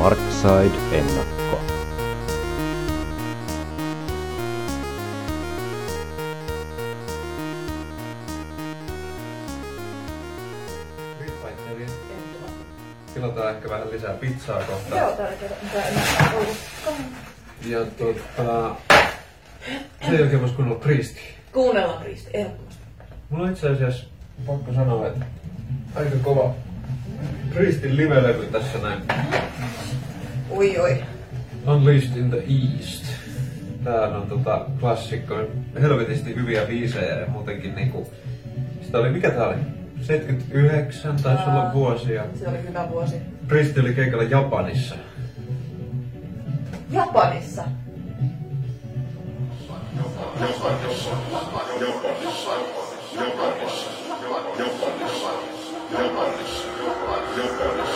Smartside-ennakko. Tilataan ehkä vähän lisää pizzaa kohta. Joo, tärkeää, mitä en ollutkaan. Ja tota... Sen jälkeen vois kuunnella Priesti. Kuunnellaan ehdottomasti. Mulla on itse asiassa pakko sanoa, että aika kova Priestin live-levy tässä näin. Ui oi. Unleashed in the East. Tää on tota klassikko. Helvetisti hyviä biisejä ja muutenkin niinku... Sitä oli, mikä tää oli? 79 taisi olla Aa. vuosi ja Se oli hyvä vuosi. Priesti oli keikalla Japanissa. Japanissa. Taisi just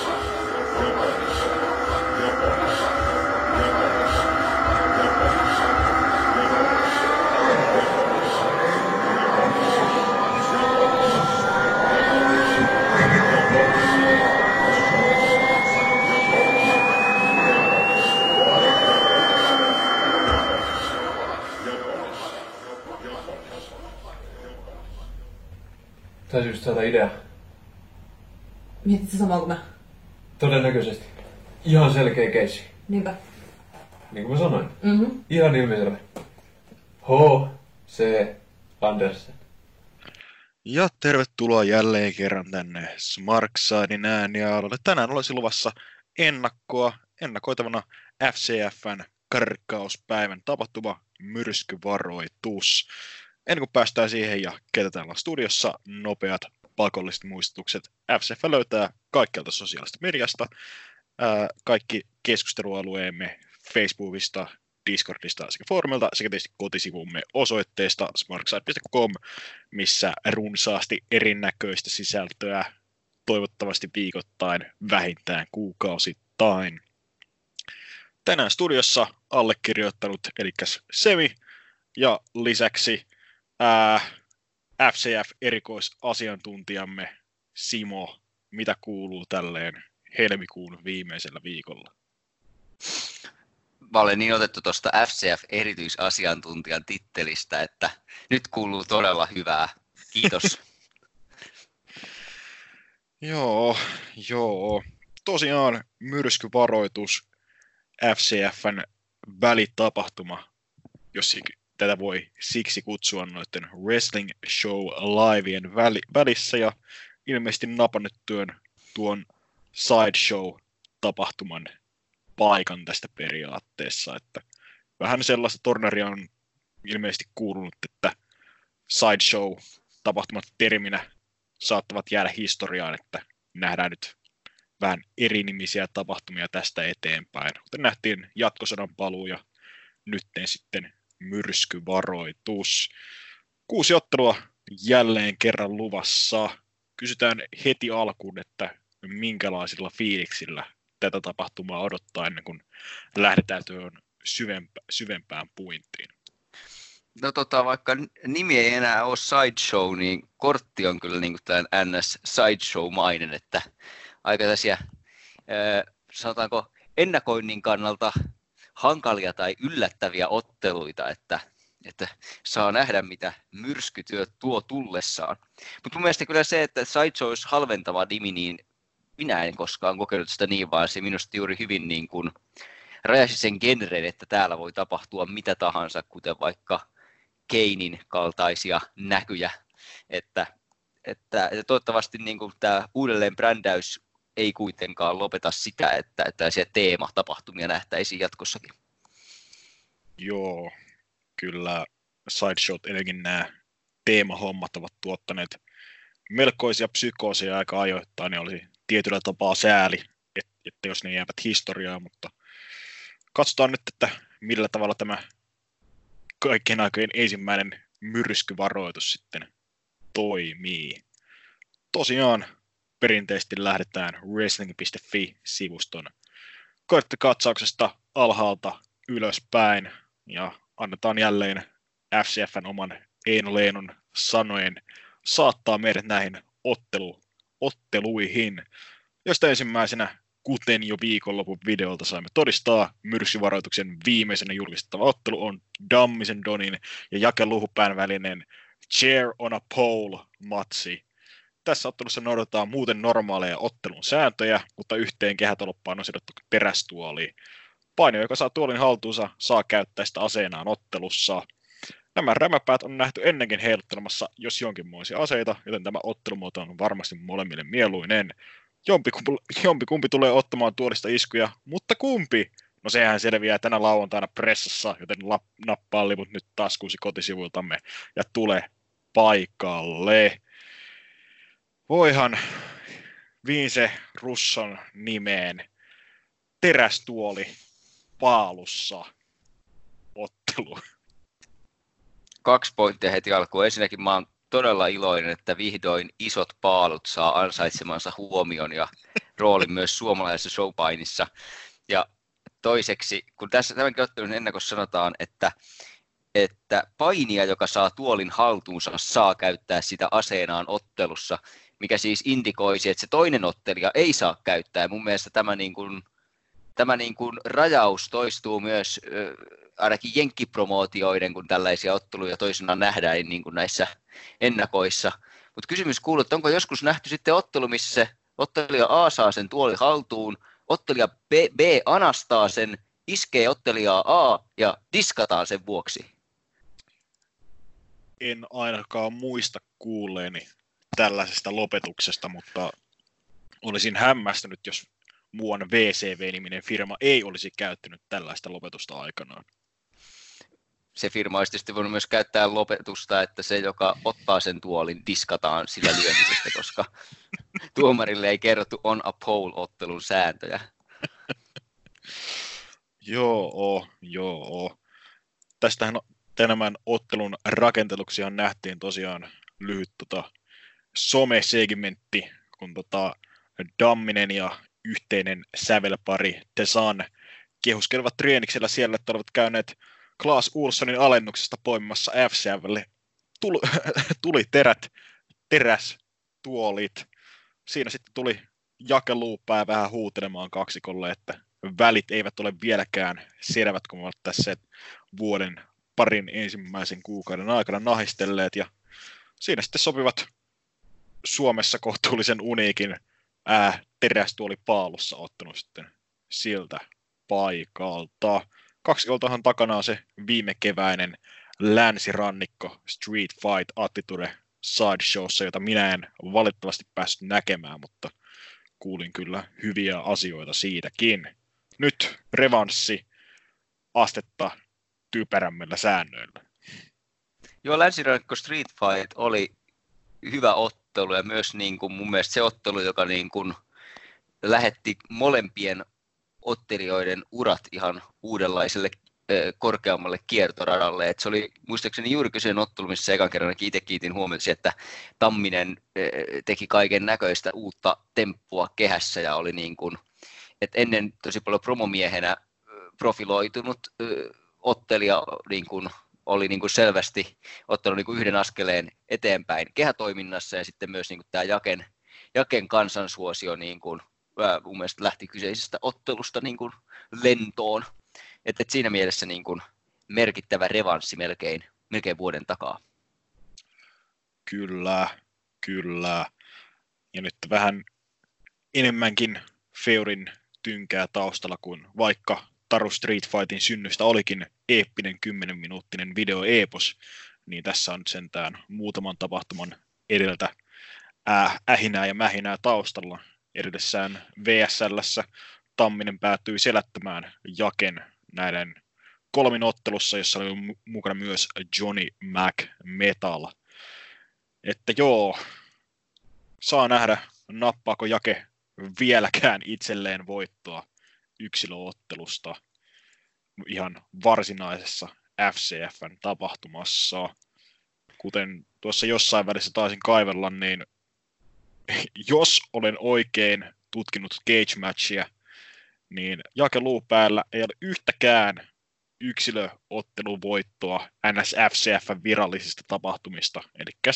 saada idea. Mietit se sama kuin mä. Todennäköisesti. Ihan selkeä keissi. Niinpä. Niin kuin mä sanoin. Mhm. Ihan ilmiselvä. H. C. Andersen. Ja tervetuloa jälleen kerran tänne Smarksidein äänialalle. Tänään olisi luvassa ennakkoa, ennakoitavana FCFn karkkauspäivän tapahtuma myrskyvaroitus. Ennen kuin päästään siihen ja ketä täällä on studiossa, nopeat pakolliset muistutukset. FCF löytää kaikkialta sosiaalista mediasta. Kaikki keskustelualueemme Facebookista, Discordista sekä foorumilta sekä tietysti kotisivumme osoitteesta smarkside.com, missä runsaasti erinäköistä sisältöä toivottavasti viikoittain, vähintään kuukausittain. Tänään studiossa allekirjoittanut, eli Semi, ja lisäksi ää, FCF-erikoisasiantuntijamme Simo, mitä kuuluu tälleen helmikuun viimeisellä viikolla? mä olen niin otettu tuosta FCF-erityisasiantuntijan tittelistä, että nyt kuuluu todella hyvää. Kiitos. Joo, joo. Tosiaan myrskyvaroitus FCFn välitapahtuma, jos tätä voi siksi kutsua noiden wrestling show livien väli- välissä ja ilmeisesti napannut työn tuon sideshow-tapahtuman paikan tästä periaatteessa, että vähän sellaista tornaria on ilmeisesti kuulunut, että sideshow-tapahtumat terminä saattavat jäädä historiaan, että nähdään nyt vähän erinimisiä tapahtumia tästä eteenpäin. Kuten nähtiin jatkosodan paluu ja nytten sitten myrskyvaroitus. Kuusi ottelua jälleen kerran luvassa. Kysytään heti alkuun, että minkälaisilla fiiliksillä tätä tapahtumaa odottaa ennen kuin lähdetään tuohon syvempä, syvempään puintiin. No tota, vaikka nimi ei enää ole Sideshow, niin kortti on kyllä niin kuin NS Sideshow-mainen, että aika ää, sanotaanko, ennakoinnin kannalta hankalia tai yllättäviä otteluita, että, että saa nähdä, mitä myrskytyö tuo tullessaan. Mutta mun mielestä kyllä se, että Sideshow olisi halventava nimi, niin minä en koskaan kokeillut sitä niin, vaan se minusta juuri hyvin niin kuin rajasi sen genren, että täällä voi tapahtua mitä tahansa, kuten vaikka Keinin kaltaisia näkyjä, että, että, että toivottavasti niin kuin tämä uudelleen brändäys ei kuitenkaan lopeta sitä, että, tällaisia teematapahtumia nähtäisiin jatkossakin. Joo, kyllä sideshowt edelleenkin nämä teemahommat ovat tuottaneet melkoisia psykooseja aika ajoittain, niin oli tietyllä tapaa sääli, että, jos ne jäävät historiaa, mutta katsotaan nyt, että millä tavalla tämä kaikkien aikojen ensimmäinen myrskyvaroitus sitten toimii. Tosiaan perinteisesti lähdetään wrestling.fi-sivuston korttikatsauksesta alhaalta ylöspäin ja annetaan jälleen FCFn oman Eino Leenon sanojen saattaa meidät näihin ottelu, otteluihin, josta ensimmäisenä kuten jo viikonlopun videolta saimme todistaa, myrskyvaroituksen viimeisenä julkistettava ottelu on Dammisen Donin ja Jake Luhupään välinen Chair on a Pole matsi. Tässä ottelussa noudatetaan muuten normaaleja ottelun sääntöjä, mutta yhteen kehätoloppaan on sidottu terästuoliin. Paino, joka saa tuolin haltuunsa, saa käyttää sitä aseenaan ottelussa. Nämä rämäpäät on nähty ennenkin heiluttelemassa jos jonkinmoisia aseita, joten tämä ottelumuoto on varmasti molemmille mieluinen. Jompikumpi, jompikumpi tulee ottamaan tuolista iskuja, mutta kumpi? No sehän selviää tänä lauantaina pressassa, joten nappaa liput nyt taskuusi kotisivuiltamme ja tule paikalle. Voihan Viinse Russon nimeen terästuoli paalussa ottelu. Kaksi pointtia heti alkuun. Ensinnäkin mä oon todella iloinen, että vihdoin isot paalut saa ansaitsemansa huomion ja roolin myös suomalaisessa showpainissa. Ja toiseksi, kun tässä tämänkin ottelun ennakossa sanotaan, että, että painija, joka saa tuolin haltuunsa, saa käyttää sitä aseenaan ottelussa, mikä siis indikoisi, että se toinen ottelija ei saa käyttää. Ja mun mielestä tämä, niin kuin, tämä niin kuin rajaus toistuu myös ainakin jenkkipromootioiden, kun tällaisia otteluja toisinaan nähdään niin kuin näissä ennakoissa. Mutta kysymys kuuluu, että onko joskus nähty sitten ottelu, missä se ottelija A saa sen tuoli haltuun, ottelija B, B anastaa sen, iskee ottelijaa A ja diskataan sen vuoksi? En ainakaan muista kuulleeni tällaisesta lopetuksesta, mutta olisin hämmästynyt, jos muuan VCV-niminen firma ei olisi käyttänyt tällaista lopetusta aikanaan se firma olisi tietysti voinut myös käyttää lopetusta, että se, joka ottaa sen tuolin, diskataan sillä lyönnisestä, koska tuomarille ei kerrottu on a pole-ottelun sääntöjä. joo, joo. Tästähän tämän ottelun rakenteluksia nähtiin tosiaan lyhyt tota, some-segmentti, kun tota, Damminen ja yhteinen sävelpari The Sun kehuskelevat treeniksellä siellä, että olivat käyneet Klaas Ulssonin alennuksesta poimimassa FCMlle tuli, tuli terät, teräs, tuolit. Siinä sitten tuli jakeluupää vähän huutelemaan kaksikolle, että välit eivät ole vieläkään selvät, kun ovat tässä vuoden parin ensimmäisen kuukauden aikana nahistelleet. Ja siinä sitten sopivat Suomessa kohtuullisen uniikin ää, terästuoli paalussa ottanut sitten siltä paikalta kaksikoltahan takana on se viime keväinen länsirannikko Street Fight Attitude Sideshowssa, jota minä en valitettavasti päässyt näkemään, mutta kuulin kyllä hyviä asioita siitäkin. Nyt revanssi astetta typerämmillä säännöillä. Joo, länsirannikko Street Fight oli hyvä ottelu ja myös niin kuin mun mielestä se ottelu, joka niin kuin lähetti molempien ottelijoiden urat ihan uudenlaiselle korkeammalle kiertoradalle. Et se oli muistaakseni juuri kyseinen ottelu, missä ekan kerran itse kiitin huomiota että Tamminen teki kaiken näköistä uutta temppua kehässä ja oli niin kuin, että ennen tosi paljon promomiehenä profiloitunut ottelija niin kuin oli niin kuin selvästi ottanut niin kuin yhden askeleen eteenpäin kehätoiminnassa ja sitten myös niin kuin tämä Jaken, Jaken kansansuosio niin kuin mun mielestä lähti kyseisestä ottelusta niin kuin lentoon. Et, et siinä mielessä niin kuin merkittävä revanssi melkein, melkein vuoden takaa. Kyllä, kyllä. Ja nyt vähän enemmänkin Feurin tynkää taustalla kuin vaikka Taru Street Fightin synnystä olikin eeppinen 10-minuuttinen video-epos, niin tässä on sentään muutaman tapahtuman edeltä ähinää ja mähinää taustalla, edellessään VSLssä Tamminen päätyi selättämään Jaken näiden kolmin ottelussa, jossa oli mukana myös Johnny Mac Metal. Että joo, saa nähdä, nappaako Jake vieläkään itselleen voittoa yksilöottelusta ihan varsinaisessa FCFn tapahtumassa. Kuten tuossa jossain välissä taisin kaivella, niin jos olen oikein tutkinut cage-matchia, niin Jake päällä ei ole yhtäkään yksilöotteluvoittoa NSFCF virallisista tapahtumista, eli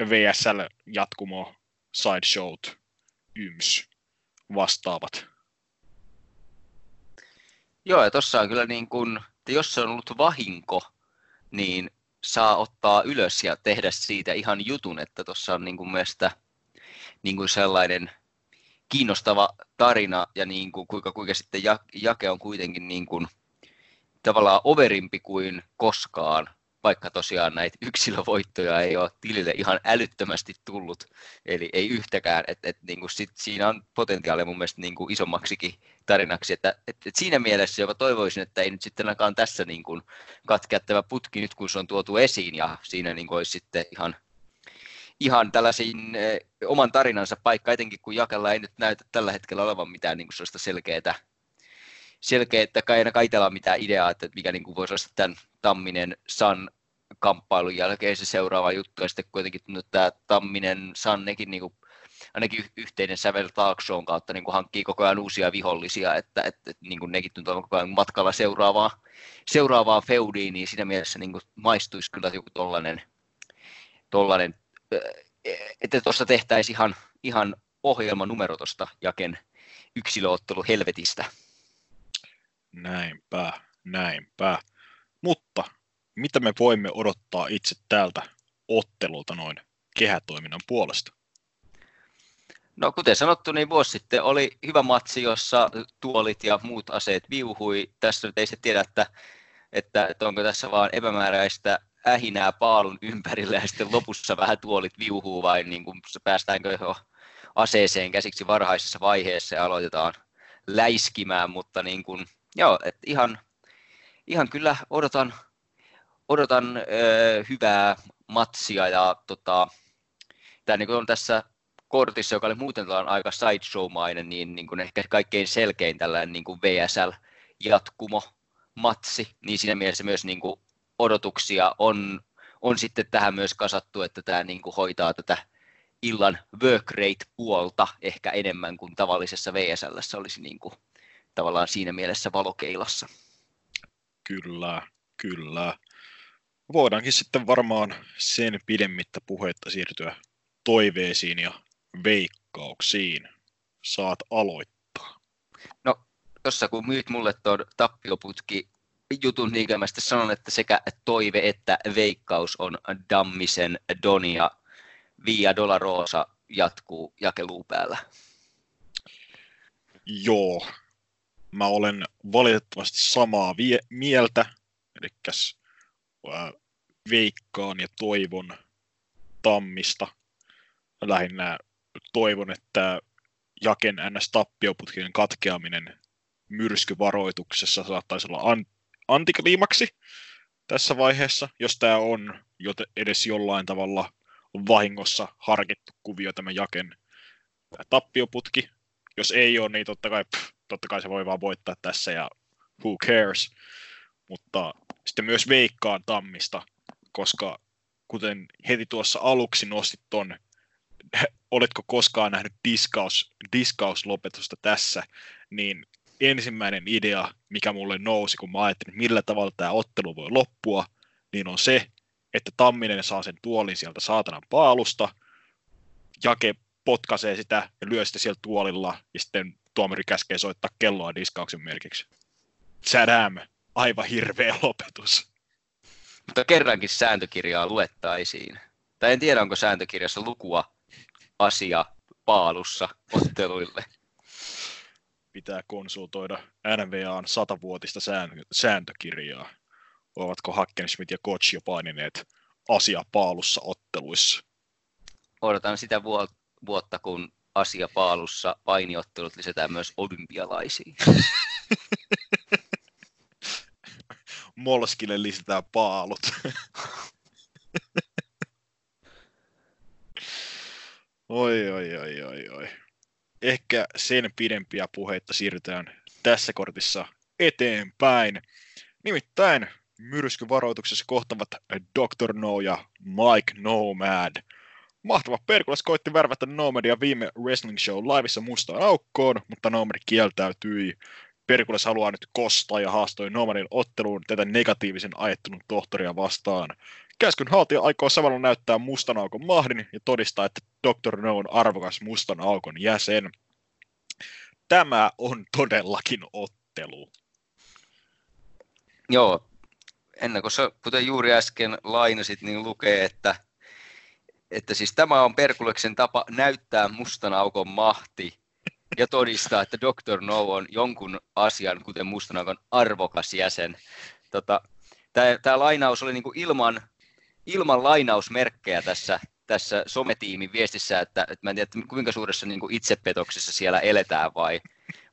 VSL jatkumo, sideshowt, yms, vastaavat Joo, ja tuossa on kyllä niin kuin, että jos se on ollut vahinko, niin saa ottaa ylös ja tehdä siitä ihan jutun, että tuossa on niin kuin mielestä niin kuin sellainen kiinnostava tarina ja niin kuin, kuinka, kuinka sitten Jake on kuitenkin niin kuin, tavallaan overimpi kuin koskaan, vaikka tosiaan näitä yksilövoittoja ei ole tilille ihan älyttömästi tullut, eli ei yhtäkään, että et, niin kuin sit, siinä on potentiaalia mun mielestä niin kuin isommaksikin tarinaksi, että et, et siinä mielessä jopa toivoisin, että ei nyt sitten ainakaan tässä niin kuin katkea tämä putki nyt, kun se on tuotu esiin, ja siinä niin kuin olisi sitten ihan ihan tällaisiin eh, oman tarinansa paikka, etenkin kun Jakella ei nyt näytä tällä hetkellä olevan mitään niin sellaista selkeää, selkeää, että kai aina kaitella mitään ideaa, että mikä niin kuin voisi olla tämän Tamminen San kamppailun jälkeen se seuraava juttu, ja sitten kuitenkin että tämä Tamminen Sannekin niin kuin, ainakin yhteinen sävel talk shown kautta niin kuin hankkii koko ajan uusia vihollisia, että, että, niin kuin nekin tuntuu koko ajan matkalla seuraavaa, seuraavaa feudiin, niin siinä mielessä niin kuin maistuisi kyllä joku tollainen, tollainen että tuossa tehtäisiin ihan, ihan ohjelmanumero tuosta Jaken yksilöottelu helvetistä. Näinpä, näinpä. Mutta mitä me voimme odottaa itse tältä ottelulta noin kehätoiminnan puolesta? No kuten sanottu, niin vuosi sitten oli hyvä matsi, jossa tuolit ja muut aseet viuhui. Tässä nyt ei se tiedä, että, että, että onko tässä vaan epämääräistä ähinää paalun ympärillä ja sitten lopussa vähän tuolit viuhuu vai niin kuin päästäänkö jo aseeseen käsiksi varhaisessa vaiheessa ja aloitetaan läiskimään, mutta niin kuin, joo, et ihan, ihan kyllä odotan, odotan ö, hyvää matsia ja tota, tämä niin on tässä kortissa, joka oli muuten aika sideshow-mainen, niin, niin kuin ehkä kaikkein selkein tällainen niin kuin VSL-jatkumo matsi, niin siinä mielessä myös niin kuin odotuksia on, on sitten tähän myös kasattu, että tämä niin kuin hoitaa tätä illan work rate-puolta ehkä enemmän kuin tavallisessa VSL olisi niin kuin, tavallaan siinä mielessä valokeilassa. Kyllä, kyllä. Voidaankin sitten varmaan sen pidemmittä puhetta siirtyä toiveisiin ja veikkauksiin. Saat aloittaa. No, tuossa kun myyt mulle tuon tappioputki jutun niin mä sanon, että sekä toive että veikkaus on Dammisen Donia Via Dolorosa jatkuu jakeluu päällä. Joo, mä olen valitettavasti samaa vie- mieltä, eli äh, veikkaan ja toivon tammista. Lähinnä toivon, että Jaken NS-tappioputkin katkeaminen myrskyvaroituksessa saattaisi olla an- antikliimaksi tässä vaiheessa, jos tämä on edes jollain tavalla vahingossa harkittu kuvio tämä Jaken tappioputki. Jos ei ole, niin totta kai, pff, totta kai se voi vaan voittaa tässä ja who cares. Mutta sitten myös veikkaan tammista, koska kuten heti tuossa aluksi nostit ton, oletko koskaan nähnyt diskaus, diskauslopetusta tässä, niin ensimmäinen idea, mikä mulle nousi, kun mä ajattelin, millä tavalla tämä ottelu voi loppua, niin on se, että Tamminen saa sen tuolin sieltä saatanan paalusta, Jake potkaisee sitä ja lyö sitä sieltä tuolilla, ja sitten tuomari käskee soittaa kelloa diskauksen merkiksi. Sadam, aivan hirveä lopetus. Mutta kerrankin sääntökirjaa luettaisiin. Tai en tiedä, onko sääntökirjassa lukua asia paalussa otteluille pitää konsultoida NVAn satavuotista sääntökirjaa. Ovatko Hackenschmidt ja Koch jo painineet asia paalussa otteluissa? Odotan sitä vuotta, kun asia paalussa painiottelut lisätään myös olympialaisiin. Molskille lisätään paalut. oi, oi, oi, oi, oi ehkä sen pidempiä puheita siirrytään tässä kortissa eteenpäin. Nimittäin myrskyvaroituksessa kohtavat Dr. No ja Mike Nomad. Mahtava Perkulas koitti värvätä Nomadia viime Wrestling Show liveissa mustaan aukkoon, mutta Nomad kieltäytyi. Perkulas haluaa nyt kostaa ja haastoi Nomadin otteluun tätä negatiivisen ajattelun tohtoria vastaan. Käskyn haltija aikoo samalla näyttää mustan aukon mahdin ja todistaa, että Dr. No on arvokas mustan aukon jäsen. Tämä on todellakin ottelu. Joo, ennakossa, kuten juuri äsken lainasit, niin lukee, että, että siis tämä on Perkuleksen tapa näyttää mustan aukon mahti ja todistaa, että Dr. No on jonkun asian, kuten mustan aukon arvokas jäsen. Tota, tämä lainaus oli niinku ilman, ilman lainausmerkkejä tässä, tässä sometiimin viestissä, että, että mä en tiedä, kuinka suuressa niinku itsepetoksessa siellä eletään vai,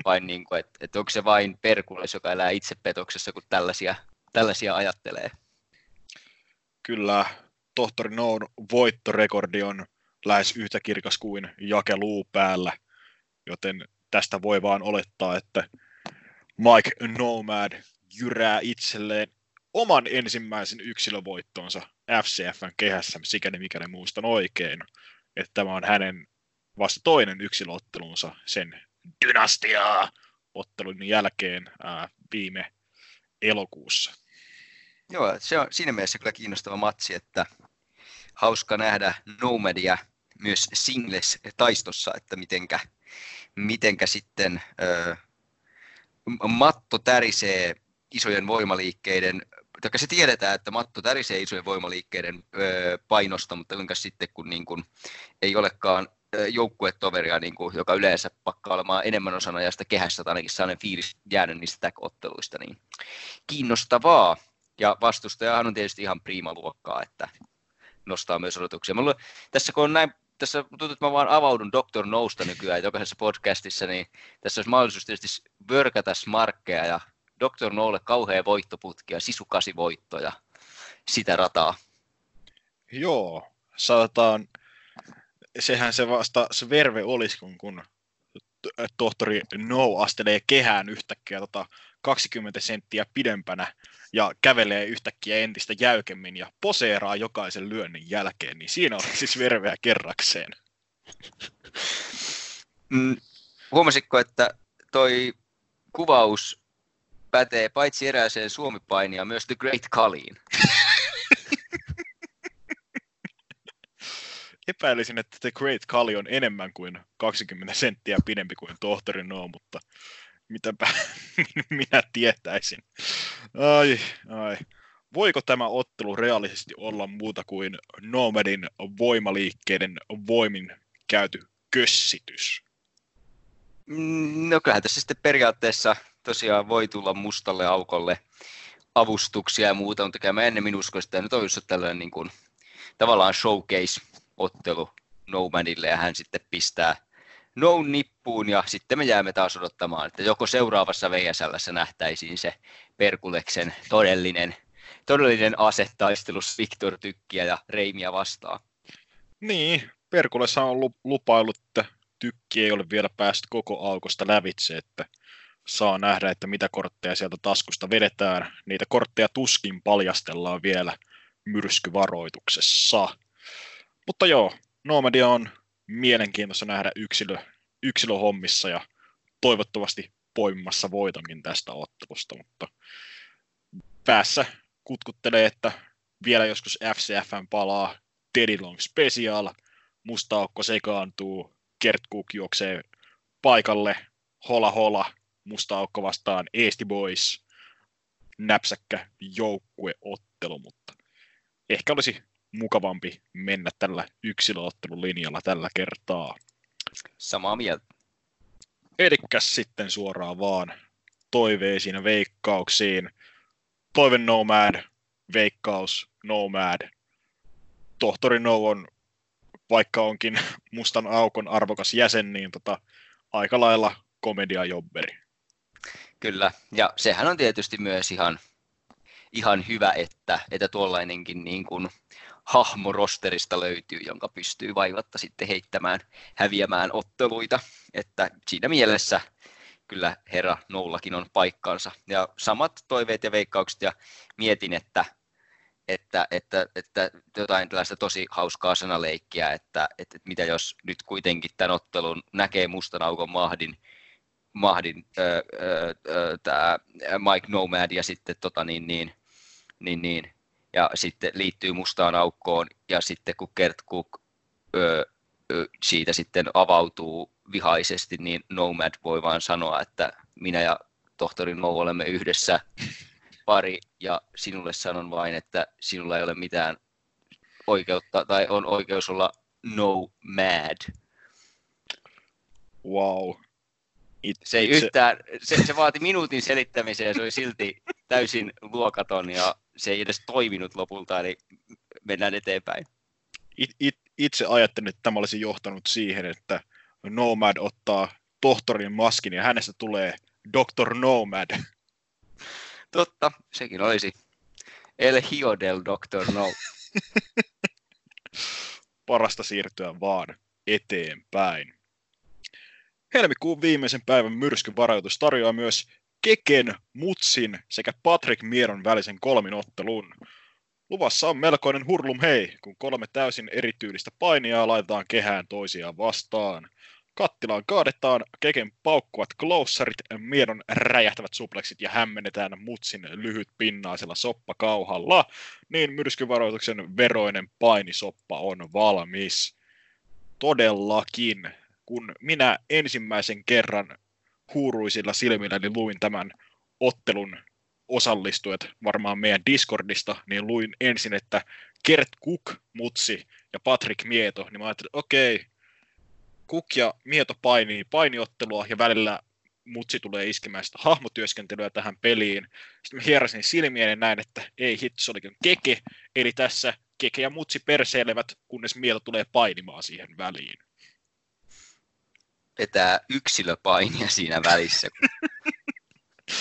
vai niinku, että, että onko se vain Perkules, joka elää itsepetoksessa, kun tällaisia tällaisia ajattelee. Kyllä, tohtori Noon voittorekordi on lähes yhtä kirkas kuin jakeluu päällä, joten tästä voi vaan olettaa, että Mike Nomad jyrää itselleen oman ensimmäisen yksilövoittonsa FCFn kehässä, sikäli mikäli muistan oikein, että tämä on hänen vasta toinen yksilöottelunsa sen dynastiaa ottelun jälkeen ää, viime elokuussa. Joo, se on siinä mielessä kyllä kiinnostava matsi, että hauska nähdä Nomadia myös singles-taistossa, että mitenkä, mitenkä sitten ö, matto tärisee isojen voimaliikkeiden, taikka se tiedetään, että matto tärisee isojen voimaliikkeiden ö, painosta, mutta kuinka sitten kun niin kuin, ei olekaan joukkuetoveria, niin kuin, joka yleensä pakkaa olemaan enemmän osana ja sitä kehässä, tai ainakin sellainen fiilis jäänyt niistä otteluista, niin kiinnostavaa. Ja vastustajahan on tietysti ihan luokkaa, että nostaa myös odotuksia. Mulla, tässä kun on näin, tässä tuntuu, että mä vaan avaudun Dr. Nousta nykyään jokaisessa podcastissa, niin tässä olisi mahdollisuus tietysti vörkätä smarkkeja ja Dr. Noulle kauhea voittoputki ja sisukasi voitto ja sitä rataa. Joo, saatetaan, sehän se vasta se verve olisi, kun, kun tohtori No astelee kehään yhtäkkiä tota 20 senttiä pidempänä ja kävelee yhtäkkiä entistä jäykemmin ja poseeraa jokaisen lyönnin jälkeen, niin siinä on siis verveä kerrakseen. Mm, huomasitko, että toi kuvaus pätee paitsi erääseen suomipainia myös The Great Kaliin? Epäilisin, että The Great Kali on enemmän kuin 20 senttiä pidempi kuin tohtori No, mutta mitäpä minä tietäisin. Ai, ai. Voiko tämä ottelu reaalisesti olla muuta kuin Nomadin voimaliikkeiden voimin käyty kössitys? Mm, no kyllähän tässä sitten periaatteessa tosiaan voi tulla mustalle aukolle avustuksia ja muuta, mutta mä ennemmin usko, että nyt on just tällainen niin kuin, tavallaan showcase-ottelu Nomadille ja hän sitten pistää no nippuun ja sitten me jäämme taas odottamaan, että joko seuraavassa VSLssä nähtäisiin se Perkuleksen todellinen, todellinen asetaistelus Viktor Tykkiä ja Reimiä vastaan. Niin, Perkulessa on lupailut, että Tykki ei ole vielä päässyt koko aukosta lävitse, että saa nähdä, että mitä kortteja sieltä taskusta vedetään. Niitä kortteja tuskin paljastellaan vielä myrskyvaroituksessa. Mutta joo, Nomadia on mielenkiintoista nähdä yksilö, yksilöhommissa ja toivottavasti poimimassa voitonkin tästä ottelusta, mutta päässä kutkuttelee, että vielä joskus FCFn palaa Teddy Long Special, mustaukko sekaantuu, Kert Cook juoksee paikalle, hola hola, mustaukko vastaan Eesti Boys, näpsäkkä joukkueottelu, mutta ehkä olisi mukavampi mennä tällä yksilöottelun linjalla tällä kertaa. Samaa mieltä. Elikkäs sitten suoraan vaan toiveisiin ja veikkauksiin. Toive Nomad, veikkaus Nomad. Tohtori No on, vaikka onkin mustan aukon arvokas jäsen, niin tota, aika lailla komediajobberi. Kyllä, ja sehän on tietysti myös ihan, ihan hyvä, että, että tuollainenkin niin kuin hahmo rosterista löytyy, jonka pystyy vaivatta sitten heittämään, häviämään otteluita. Että siinä mielessä kyllä herra Noullakin on paikkansa. Ja samat toiveet ja veikkaukset ja mietin, että, että, että, että jotain tällaista tosi hauskaa sanaleikkiä, että, että, että mitä jos nyt kuitenkin tämän ottelun näkee mustan aukon mahdin, mahdin öö, öö, tämä Mike Nomad ja sitten tota niin, niin, niin, niin ja sitten liittyy mustaan aukkoon ja sitten kun Kert Cook ö, ö, siitä sitten avautuu vihaisesti, niin Nomad voi vaan sanoa, että minä ja tohtori No olemme yhdessä pari ja sinulle sanon vain, että sinulla ei ole mitään oikeutta tai on oikeus olla no mad. Wow. It, Se ei itse, yhtään, se, se vaati minuutin selittämiseen ja se oli silti täysin luokaton ja se ei edes toiminut lopulta, eli mennään eteenpäin. it, it, itse ajattelin, että tämä olisi johtanut siihen, että Nomad ottaa tohtorin maskin ja hänestä tulee Dr. Nomad. Totta, sekin olisi. El Hio del Doctor No. Parasta siirtyä vaan eteenpäin. Helmikuun viimeisen päivän myrskyvaroitus tarjoaa myös Keken, Mutsin sekä Patrick Mieron välisen kolminottelun. Luvassa on melkoinen hurlum hei, kun kolme täysin erityylistä painijaa laitetaan kehään toisiaan vastaan. Kattilaan kaadetaan Keken paukkuvat closerit, Mieron räjähtävät supleksit ja hämmennetään Mutsin lyhyt pinnaisella soppakauhalla, niin myrskyvaroituksen veroinen painisoppa on valmis. Todellakin, kun minä ensimmäisen kerran huuruisilla silmilläni luin tämän ottelun osallistujat varmaan meidän Discordista, niin luin ensin, että Kert Cook, Mutsi ja Patrick Mieto, niin mä ajattelin, että okei, Cook ja Mieto painii painiottelua ja välillä Mutsi tulee iskemään sitä hahmotyöskentelyä tähän peliin. Sitten mä hierasin silmiä ja näin, että ei hitto, se olikin Keke, eli tässä Keke ja Mutsi perseilevät, kunnes Mieto tulee painimaan siihen väliin. Vetää yksilöpainia siinä välissä, kun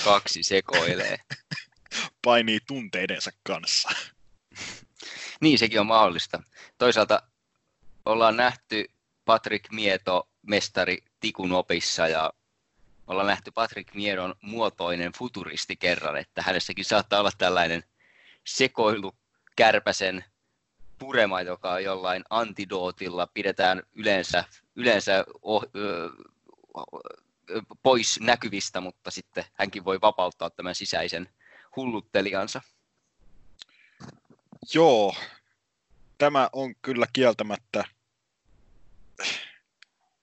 kaksi sekoilee. Painii tunteidensa kanssa. Niin, sekin on mahdollista. Toisaalta ollaan nähty Patrick Mieto mestari tikun opissa ja ollaan nähty Patrick Mieton muotoinen futuristi kerran, että hänessäkin saattaa olla tällainen sekoilu kärpäsen purema, joka jollain antidootilla, pidetään yleensä, yleensä oh, ö, pois näkyvistä, mutta sitten hänkin voi vapauttaa tämän sisäisen hulluttelijansa. Joo, tämä on kyllä kieltämättä,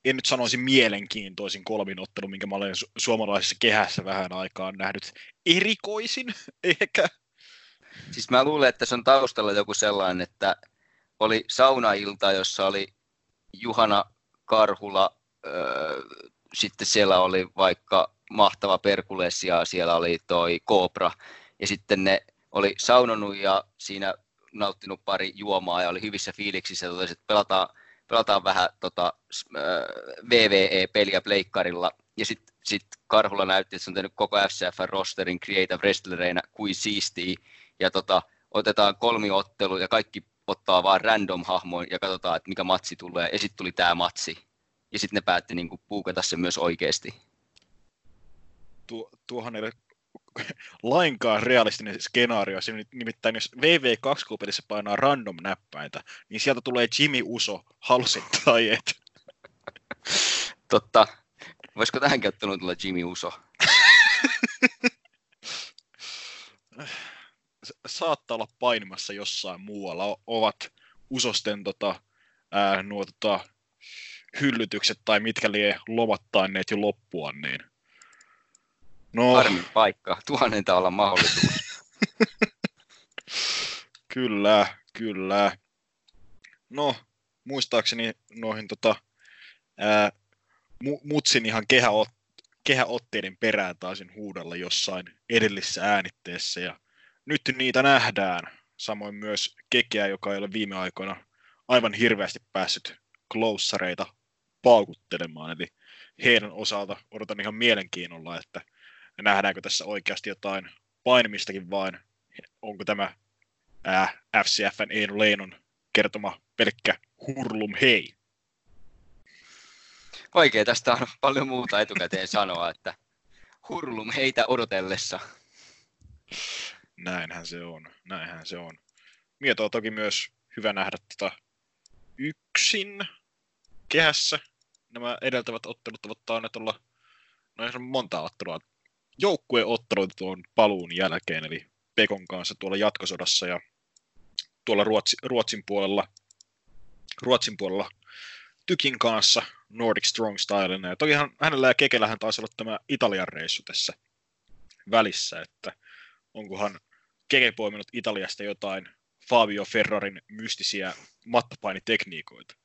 en nyt sanoisi mielenkiintoisin kolminottelu, minkä mä olen su- suomalaisessa kehässä vähän aikaan nähnyt. Erikoisin ehkä. Siis mä luulen, että se on taustalla joku sellainen, että oli saunailta, jossa oli Juhana Karhula, öö, sitten siellä oli vaikka mahtava Perkules ja siellä oli toi Cobra. Ja sitten ne oli saunonut ja siinä nauttinut pari juomaa ja oli hyvissä fiiliksissä ja totesi, että pelataan, pelataan vähän tota, VVE-peliä pleikkarilla. Ja sitten sit Karhula näytti, että se on tehnyt koko FCFn rosterin creative wrestlereinä kuin siistii. Ja tota, otetaan kolmiottelu ja kaikki ottaa vaan random hahmoin ja katsotaan, että mikä matsi tulee. Ja sitten tuli tämä matsi. Ja sitten ne päätti niinku puukata sen myös oikeasti. Tuo, tuohan ei ole lainkaan realistinen skenaario. Se nimittäin jos VV2-pelissä painaa random näppäintä, niin sieltä tulee Jimmy Uso, halusit tai et. Totta. Voisiko tähän käyttänyt tulla Jimmy Uso? Saattaa olla painimassa jossain muualla. O- ovat Usosten tota, ää, nuo tota, hyllytykset tai mitkä lie lomattaneet jo loppua, niin No, Harmin paikka. Tuhannen olla mahdollisuus. kyllä, kyllä. No, muistaakseni noihin tota, ää, mu- mutsin ihan kehäot, kehäotteiden perään taisin huudella jossain edellisessä äänitteessä ja nyt niitä nähdään. Samoin myös Kekeä, joka ei ole viime aikoina aivan hirveästi päässyt closereita paukuttelemaan. Eli heidän osalta odotan ihan mielenkiinnolla, että nähdäänkö tässä oikeasti jotain painimistakin vain. Onko tämä ää, FCFn Eino Leinon kertoma pelkkä hurlum hei? Vaikea tästä on paljon muuta etukäteen sanoa, että hurlum heitä odotellessa. Näinhän se on, näinhän se on. Mieto on toki myös hyvä nähdä tota yksin kehässä. Nämä edeltävät ottelut ovat taanneet olla no monta ottelua. Joukkueotteluita tuon paluun jälkeen, eli Pekon kanssa tuolla jatkosodassa ja tuolla Ruotsi, Ruotsin puolella, Ruotsin puolella Tykin kanssa Nordic Strong Stylena. Ja toki hänellä ja Kekellähän taisi olla tämä Italian reissu tässä välissä, että onkohan Keke poiminut Italiasta jotain Fabio Ferrarin mystisiä mattapainitekniikoita.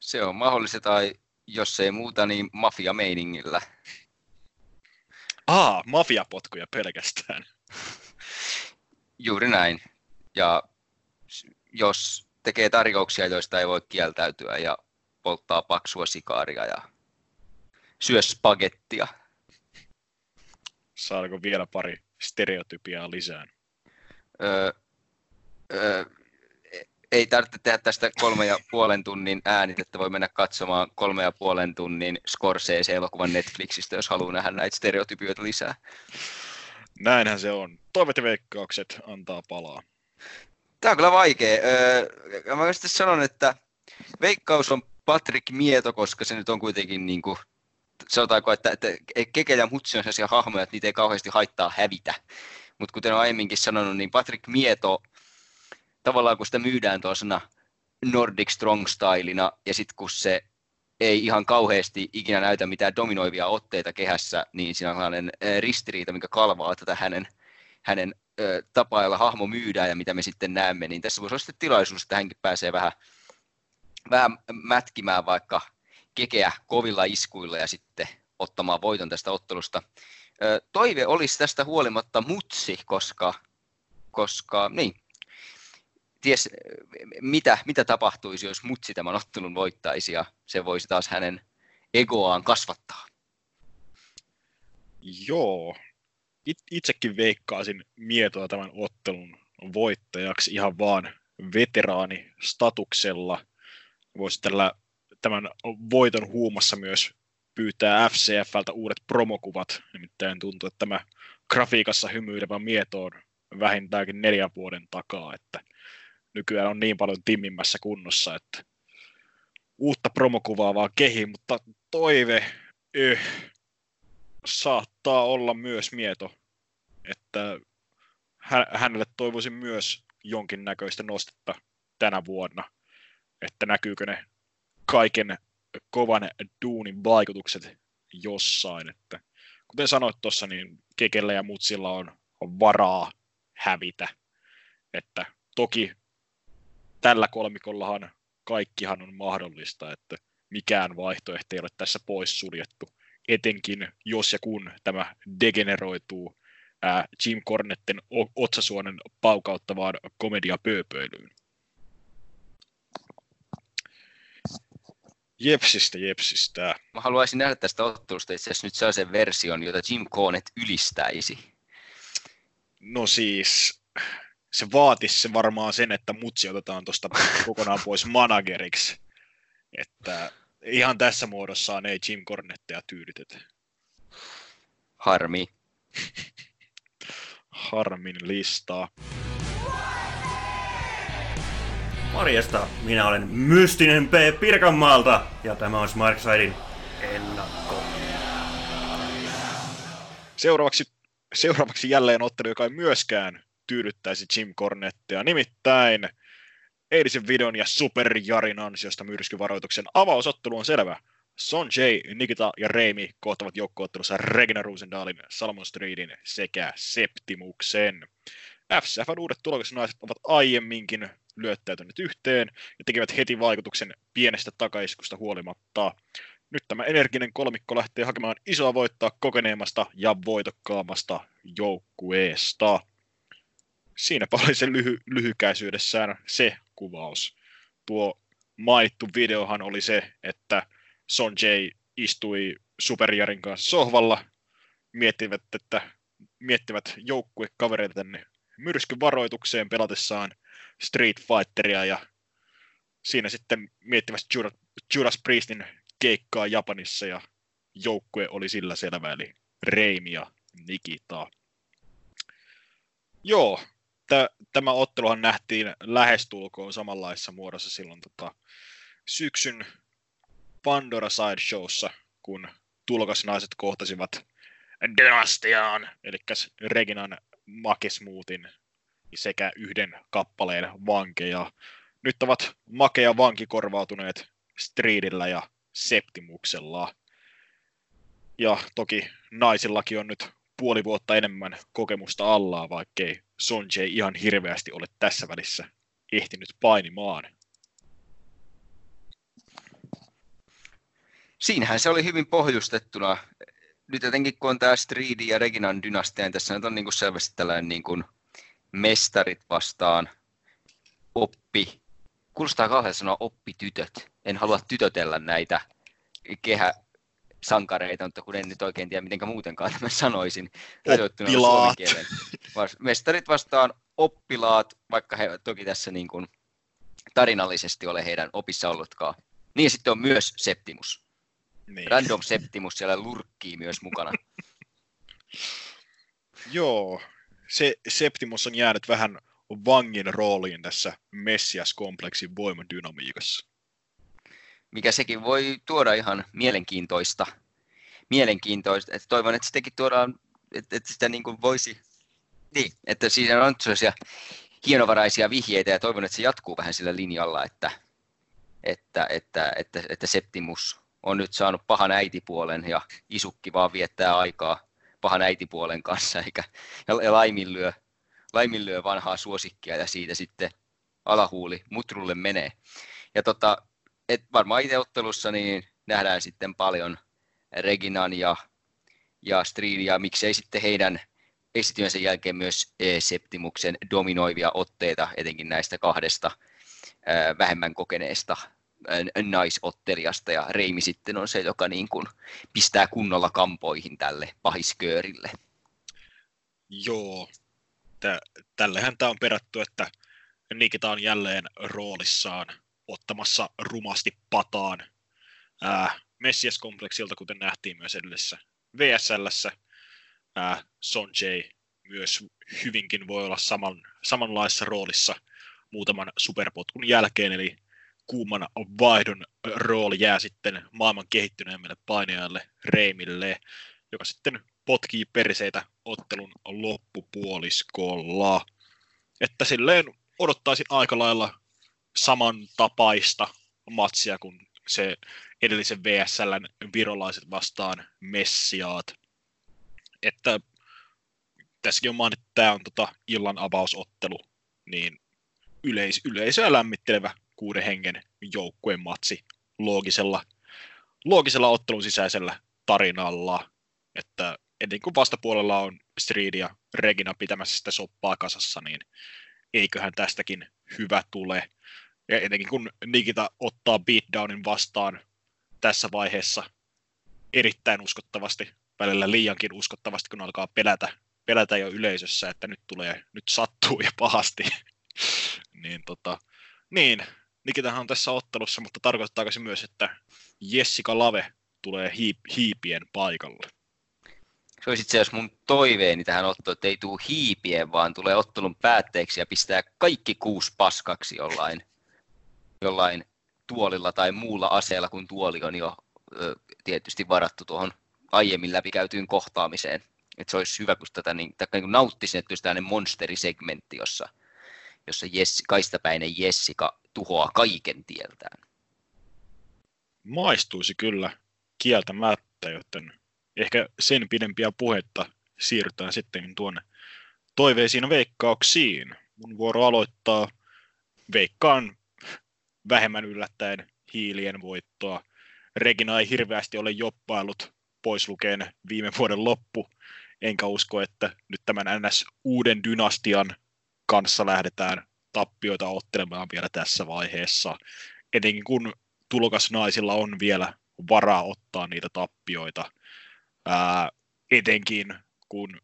Se on mahdollista, tai jos ei muuta, niin mafia-meiningillä. Aa, mafiapotkuja pelkästään. Juuri näin. Ja jos tekee tarjouksia, joista ei voi kieltäytyä ja polttaa paksua sikaaria ja syö spagettia. Saadaanko vielä pari stereotypiaa lisää? Öö, öö, ei tarvitse tehdä tästä kolme ja puolen tunnin äänitettä, voi mennä katsomaan kolme ja puolen tunnin Scorsese-elokuvan Netflixistä, jos haluaa nähdä näitä stereotypioita lisää. Näinhän se on. Toivet ja veikkaukset antaa palaa. Tämä on kyllä vaikea. Öö, mä sanon, että veikkaus on Patrick Mieto, koska se nyt on kuitenkin niin kuin, sanotaanko, että, että Keke ja Mutsi on sellaisia hahmoja, että niitä ei kauheasti haittaa hävitä. Mutta kuten olen aiemminkin sanonut, niin Patrick Mieto, tavallaan kun sitä myydään tuollaisena Nordic Strong Stylina, ja sitten kun se ei ihan kauheasti ikinä näytä mitään dominoivia otteita kehässä, niin siinä on sellainen ristiriita, mikä kalvaa tätä hänen, hänen tapaa, jolla hahmo myydään ja mitä me sitten näemme, niin tässä voisi olla sitten tilaisuus, että hänkin pääsee vähän, vähän mätkimään vaikka kekeä kovilla iskuilla ja sitten ottamaan voiton tästä ottelusta. Toive olisi tästä huolimatta mutsi, koska, koska niin, ties, mitä, mitä tapahtuisi, jos mutsi tämän ottelun voittaisi ja se voisi taas hänen egoaan kasvattaa. Joo, It, itsekin veikkaasin mietoa tämän ottelun voittajaksi ihan vaan veteraani statuksella. Voisi tällä, tämän voiton huumassa myös pyytää FCFltä uudet promokuvat. Nimittäin tuntuu, että tämä grafiikassa hymyilevä mieto on vähintäänkin neljän vuoden takaa, että nykyään on niin paljon timmimmässä kunnossa, että uutta promokuvaa vaan kehi, mutta toive, öh, saattaa olla myös mieto, että hänelle toivoisin myös jonkinnäköistä nostetta tänä vuonna, että näkyykö ne kaiken kovan duunin vaikutukset jossain, että kuten sanoit tuossa, niin Kekellä ja Mutsilla on, on varaa hävitä, että toki tällä kolmikollahan kaikkihan on mahdollista, että mikään vaihtoehto ei ole tässä pois suljettu etenkin jos ja kun tämä degeneroituu ää, Jim Cornetten otsasuonen paukauttavaan komediapööpöilyyn. Jepsistä, jepsistä. Mä haluaisin nähdä tästä ottelusta itse asiassa nyt sellaisen version, jota Jim Cornette ylistäisi. No siis, se vaatisi se varmaan sen, että mutsi otetaan tuosta kokonaan pois manageriksi. Että ihan tässä muodossaan ei Jim Cornettea tyydytetä. Harmi. Harmin listaa. Morjesta, minä olen Mystinen P. Pirkanmaalta ja tämä on Smartsidein ennakko. Seuraavaksi, seuraavaksi jälleen ottelu, joka ei myöskään tyydyttäisi Jim Cornettea. Nimittäin eilisen videon ja Super Jarin ansiosta myrskyvaroituksen avausottelu on selvä. Son Jay, Nikita ja Reimi kohtavat joukkoottelussa Regina Rosendalin, Salmon Streetin sekä Septimuksen. FCFn uudet tulokasnaiset ovat aiemminkin lyöttäytyneet yhteen ja tekevät heti vaikutuksen pienestä takaiskusta huolimatta. Nyt tämä energinen kolmikko lähtee hakemaan isoa voittaa kokeneemmasta ja voitokkaammasta joukkueesta. Siinäpä oli se lyhy- lyhykäisyydessään se kuvaus. Tuo mainittu videohan oli se, että Son Jay istui Superjarin kanssa sohvalla, miettivät, että miettivät joukkuekavereita tänne myrskyvaroitukseen pelatessaan Street Fighteria ja siinä sitten miettivät Judas, Judas Priestin keikkaa Japanissa ja joukkue oli sillä selvä, eli Reimi ja Nikita. Joo, t- tämä otteluhan nähtiin lähestulkoon samanlaisessa muodossa silloin tota, syksyn Pandora Sideshowssa, kun tulokasnaiset kohtasivat Dynastiaan, eli Reginan Makesmuutin sekä yhden kappaleen vankeja. Nyt ovat makeja vanki korvautuneet Streetillä ja Septimuksella. Ja toki naisillakin on nyt puoli vuotta enemmän kokemusta allaa, vaikkei Sonjay ihan hirveästi ole tässä välissä ehtinyt painimaan. Siinähän se oli hyvin pohjustettuna. Nyt jotenkin kun on tämä Streedin ja Reginan dynastia, niin tässä nyt on niin kuin selvästi tällainen niin kuin mestarit vastaan oppi. Kuulostaa kauhean sanoa oppitytöt. En halua tytötellä näitä kehäsankareita, mutta kun en nyt oikein tiedä, miten muutenkaan tämän sanoisin. Oppilaat. Mestarit vastaan oppilaat, vaikka he toki tässä niin kuin tarinallisesti ole heidän opissa ollutkaan. Niin sitten on myös Septimus. Niin. Random Septimus siellä lurkkii myös mukana. Joo, se Septimus on jäänyt vähän vangin rooliin tässä Messias-kompleksin voimadynamiikassa. mikä sekin voi tuoda ihan mielenkiintoista. Mielenkiintoista. Että toivon, että sitäkin tuodaan, että, että sitä niin kuin voisi, niin, että siinä on sellaisia hienovaraisia vihjeitä ja toivon, että se jatkuu vähän sillä linjalla, että, että, että, että, että Septimus on nyt saanut pahan äitipuolen ja isukki vaan viettää aikaa pahan äitipuolen kanssa eikä, ja, laiminlyö, laiminlyö vanhaa suosikkia ja siitä sitten alahuuli mutrulle menee. Ja tota, et varmaan itse ottelussa niin nähdään sitten paljon Reginan ja, ja Streetin ja miksei sitten heidän esityönsä jälkeen myös eh, Septimuksen dominoivia otteita, etenkin näistä kahdesta ää, vähemmän kokeneesta naisottelijasta ja Reimi sitten on se, joka niin kuin pistää kunnolla kampoihin tälle pahisköörille. Joo, Tä, tällähän tämä on perätty, että Nikita on jälleen roolissaan ottamassa rumasti pataan Messias-kompleksilta, kuten nähtiin myös edellisessä VSLssä. Sonjay myös hyvinkin voi olla saman, samanlaisessa roolissa muutaman superpotkun jälkeen, eli kuuman vaihdon rooli jää sitten maailman kehittyneemmälle painajalle Reimille, joka sitten potkii perseitä ottelun loppupuoliskolla. Että silleen odottaisin aika lailla samantapaista matsia kuin se edellisen VSLn virolaiset vastaan Messiaat. Että tässäkin on mainittu, että tämä on tota illan avausottelu, niin yleis- yleisöä lämmittelevä kuuden hengen joukkueen matsi loogisella, loogisella ottelun sisäisellä tarinalla. Että ennen kuin vastapuolella on Street ja Regina pitämässä sitä soppaa kasassa, niin eiköhän tästäkin hyvä tule. Ja etenkin kun Nikita ottaa beatdownin vastaan tässä vaiheessa erittäin uskottavasti, välillä liiankin uskottavasti, kun alkaa pelätä, pelätä jo yleisössä, että nyt tulee, nyt sattuu ja pahasti. niin, tota, niin, Nikitahan on tässä ottelussa, mutta tarkoittaako se myös, että Jessica Lave tulee hiip, hiipien paikalle? Se olisi itse asiassa mun toiveeni tähän ottoon, että ei tule hiipien, vaan tulee ottelun päätteeksi ja pistää kaikki kuusi paskaksi jollain, jollain tuolilla tai muulla aseella, kun tuoli on jo ö, tietysti varattu tuohon aiemmin läpikäytyyn kohtaamiseen. Että se olisi hyvä, kun tätä niin, niin nauttisin, että olisi tällainen monsterisegmentti, jossa, jossa Jessi, kaistapäinen Jessica tuhoaa kaiken tieltään. Maistuisi kyllä kieltämättä, joten ehkä sen pidempiä puhetta siirrytään sitten tuonne toiveisiin veikkauksiin. Mun vuoro aloittaa. Veikkaan vähemmän yllättäen hiilien voittoa. Regina ei hirveästi ole joppailut pois lukeen viime vuoden loppu, enkä usko, että nyt tämän NS uuden dynastian kanssa lähdetään tappioita ottelemaan vielä tässä vaiheessa. Etenkin kun tulokasnaisilla on vielä varaa ottaa niitä tappioita. Ää, etenkin kun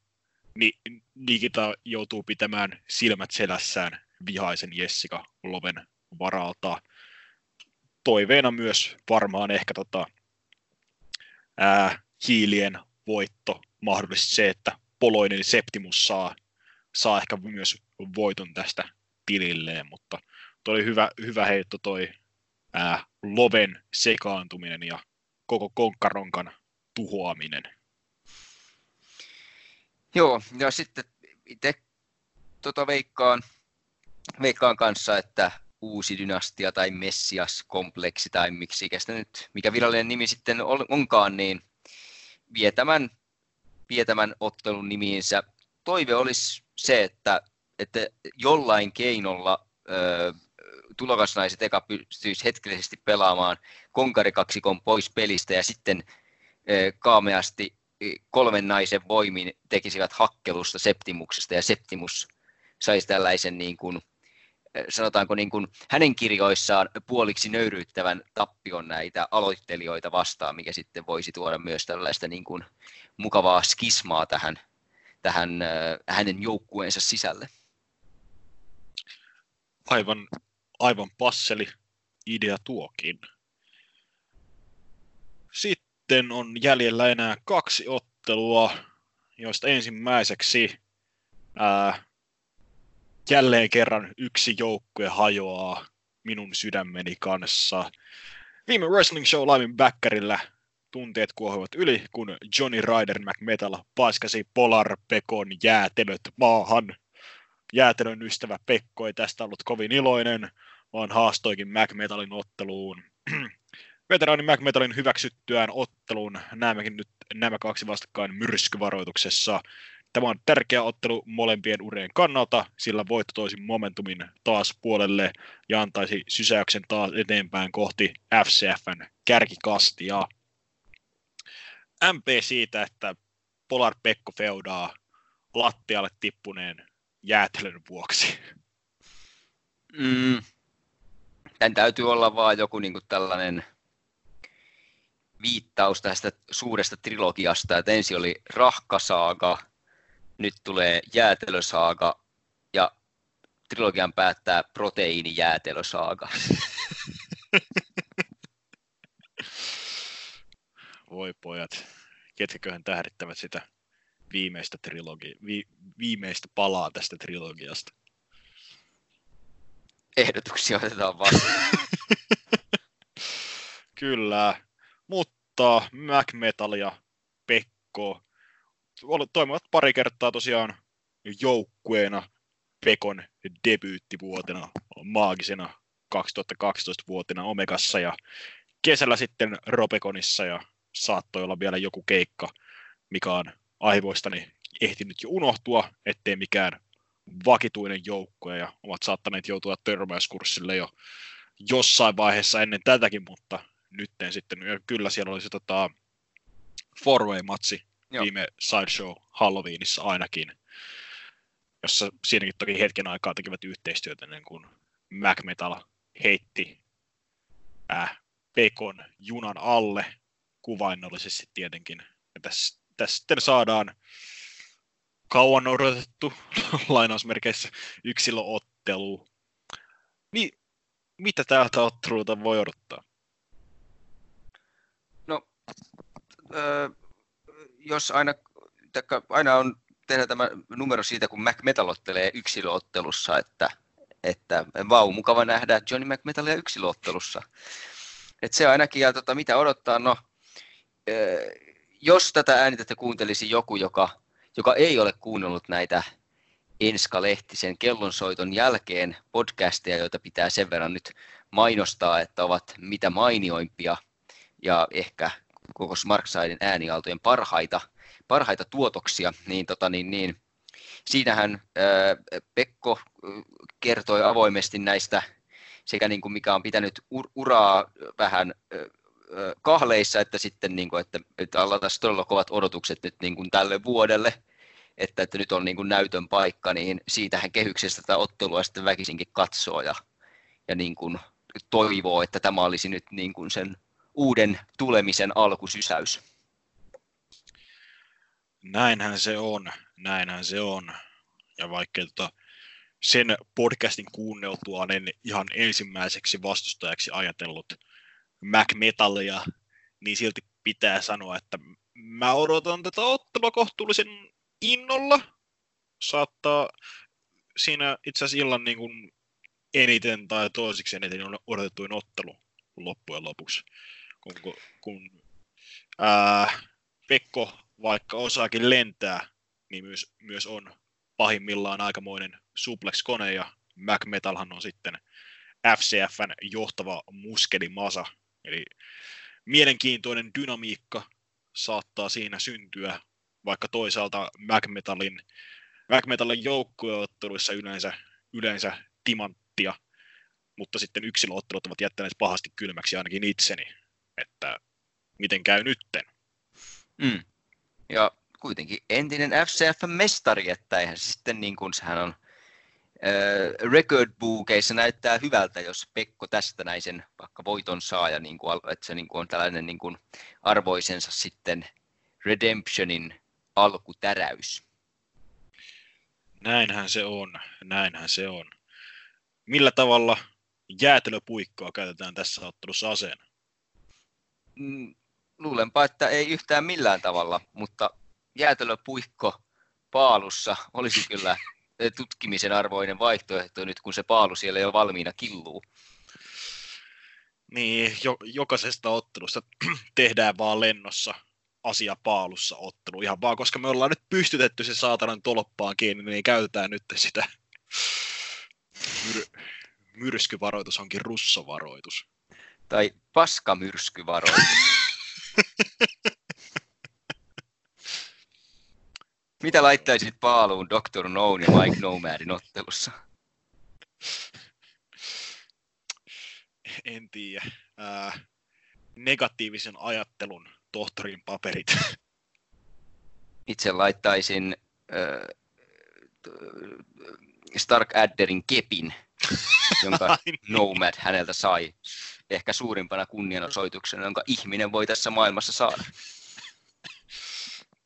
Ni- Nikita joutuu pitämään silmät selässään vihaisen Jessica Loven varalta. Toiveena myös varmaan ehkä tota, ää, hiilien voitto, mahdollisesti se, että Poloinen Septimus saa, saa ehkä myös voiton tästä tililleen, mutta oli hyvä, hyvä heitto toi ää, Loven sekaantuminen ja koko konkkaronkan tuhoaminen. Joo, ja sitten itse tota veikkaan, veikkaan kanssa, että uusi dynastia tai Messias-kompleksi tai miksi sitä nyt, mikä virallinen nimi sitten on- onkaan, niin vie tämän vie tämän ottelun nimiinsä. Toive olisi se, että, että jollain keinolla tulokasnaiset eka pystyisi hetkellisesti pelaamaan konkarikaksikon pois pelistä ja sitten kaameasti kolmen naisen voimin tekisivät hakkelusta Septimuksesta ja Septimus saisi tällaisen niin kuin, sanotaanko niin kuin hänen kirjoissaan puoliksi nöyryyttävän tappion näitä aloittelijoita vastaan, mikä sitten voisi tuoda myös tällaista niin kuin mukavaa skismaa tähän, tähän hänen joukkueensa sisälle. Aivan, aivan passeli idea tuokin. Sitten on jäljellä enää kaksi ottelua, joista ensimmäiseksi ää, jälleen kerran yksi joukkue hajoaa minun sydämeni kanssa. Viime Wrestling Show Livein backerillä tunteet kuohuivat yli, kun Johnny Ryder McMetal paiskasi Polar Pekon jäätelöt maahan. Jäätelön ystävä Pekko ei tästä ollut kovin iloinen, vaan haastoikin McMetalin otteluun. Veteraani McMetalin hyväksyttyään otteluun näemmekin nyt nämä kaksi vastakkain myrskyvaroituksessa. Tämä on tärkeä ottelu molempien ureen kannalta, sillä voitto toisi momentumin taas puolelle ja antaisi sysäyksen taas eteenpäin kohti FCFn kärkikastia. MP siitä, että Polar Pekko feudaa lattialle tippuneen jäätelön vuoksi. Mm. Tämän täytyy olla vaan joku niin kuin tällainen viittaus tästä suuresta trilogiasta, että ensin oli Rahkasaaga, nyt tulee Jäätelösaaga ja trilogian päättää proteiinijäätelösaaga. Voi pojat, ketkäköhän tähdittävät sitä viimeistä, trilogi, vi, viimeistä palaa tästä trilogiasta? Ehdotuksia otetaan vastaan. Kyllä, mutta Mac Metal ja Pekko toimivat pari kertaa tosiaan joukkueena Pekon debyyttivuotena, maagisena 2012 vuotena Omegassa ja kesällä sitten Ropekonissa ja saattoi olla vielä joku keikka, mikä on aivoistani ehtinyt jo unohtua, ettei mikään vakituinen joukkue ja ovat saattaneet joutua törmäyskurssille jo jossain vaiheessa ennen tätäkin, mutta nyt sitten kyllä siellä oli se tota, four-way-matsi Joo. viime Sideshow Halloweenissa ainakin, jossa siinäkin toki hetken aikaa tekivät yhteistyötä ennen kuin Mac Metal heitti äh, Pekon junan alle kuvainnollisesti tietenkin. Ja tässä, tässä sitten saadaan kauan odotettu lainausmerkeissä yksilöottelu. Mi- mitä täältä ottelulta voi odottaa? No, öö, jos aina, aina on tehdä tämä numero siitä, kun Mac Metal ottelee yksilöottelussa, että, että vau, mukava nähdä Johnny Mac Metalia yksilöottelussa. Et se ainakin, ja tota, mitä odottaa, no, jos tätä äänitettä kuuntelisi joku, joka, joka ei ole kuunnellut näitä Enska Lehtisen kellonsoiton jälkeen podcasteja, joita pitää sen verran nyt mainostaa, että ovat mitä mainioimpia ja ehkä koko Smartsidein äänialtojen parhaita, parhaita tuotoksia, niin, tota, niin, niin siinähän ää, Pekko kertoi avoimesti näistä sekä niin kuin mikä on pitänyt ur- uraa vähän kahleissa, että sitten, niin kuin, että, että tässä todella kovat odotukset nyt niin kuin tälle vuodelle, että, että nyt on niin kuin näytön paikka, niin siitähän kehyksestä tätä ottelua sitten väkisinkin katsoo ja, ja niin kuin toivoo, että tämä olisi nyt niin kuin sen uuden tulemisen alkusysäys. Näinhän se on, näinhän se on. Ja vaikka tota, sen podcastin kuunneltuaan en ihan ensimmäiseksi vastustajaksi ajatellut Mac Metallia, niin silti pitää sanoa, että mä odotan tätä ottelua kohtuullisen innolla. Saattaa siinä itse asiassa illan niin kuin eniten tai toisiksi eniten odotettuin ottelu loppujen lopuksi. Kun, kun ää, Pekko vaikka osaakin lentää, niin myös, myös on pahimmillaan aikamoinen suplex-kone ja Mac Metalhan on sitten FCFn johtava muskelimasa, Eli mielenkiintoinen dynamiikka saattaa siinä syntyä vaikka toisaalta Magmetalin, Magmetalin joukkueotteluissa yleensä, yleensä timanttia, mutta sitten yksilöottelut ovat jättäneet pahasti kylmäksi ainakin itseni, että miten käy nytten. Mm. Ja kuitenkin entinen FCF-mestari, että eihän se sitten niin kuin sehän on äh, record bookeissa näyttää hyvältä, jos Pekko tästä näin sen vaikka voiton saa ja niin kuin, että se niin kuin on tällainen niin kuin arvoisensa sitten Redemptionin alkutäräys. Näinhän se on, näinhän se on. Millä tavalla jäätelöpuikkoa käytetään tässä ottelussa aseena? Mm, luulenpa, että ei yhtään millään tavalla, mutta jäätelöpuikko paalussa olisi kyllä tutkimisen arvoinen vaihtoehto nyt, kun se paalu siellä jo valmiina killuu. Niin, jo, jokaisesta ottelusta tehdään vaan lennossa asia paalussa ottelu. Ihan vaan, koska me ollaan nyt pystytetty se saatanan tolppaan kiinni, niin käytetään nyt sitä. Myr- myrskyvaroitus onkin russovaroitus. Tai paskamyrskyvaroitus. Mitä laittaisit paaluun Dr. Noon ja Mike Nomadin ottelussa? En tiedä. Ää, negatiivisen ajattelun tohtorin paperit. Itse laittaisin äh, Stark Adderin kepin, jonka niin. Nomad häneltä sai. Ehkä suurimpana kunnianosoituksena, jonka ihminen voi tässä maailmassa saada.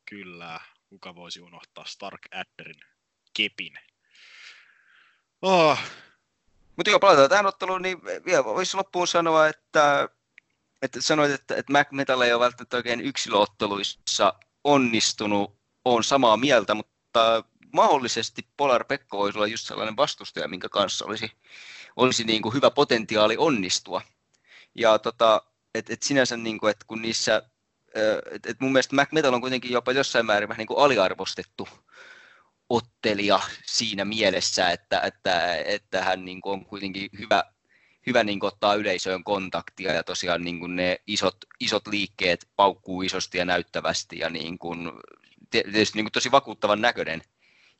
Kyllä, kuka voisi unohtaa Stark Adderin kepin. Oh, Mutta joo, palataan tähän otteluun, niin vielä voisi loppuun sanoa, että, että sanoit, että, että Mac Metal ei ole välttämättä oikein yksilöotteluissa onnistunut, on samaa mieltä, mutta mahdollisesti Polar Pekko voisi olla just sellainen vastustaja, minkä kanssa olisi, olisi niin kuin hyvä potentiaali onnistua. Ja tota, et, et sinänsä, niin kuin, että kun niissä, että et mun mielestä Mac Metal on kuitenkin jopa jossain määrin vähän niin kuin aliarvostettu ottelija siinä mielessä, että, että, että hän niin kuin on kuitenkin hyvä, hyvä niin kuin ottaa yleisöön kontaktia ja tosiaan niin kuin ne isot, isot liikkeet paukkuu isosti ja näyttävästi ja niin kuin, tietysti niin kuin tosi vakuuttavan näköinen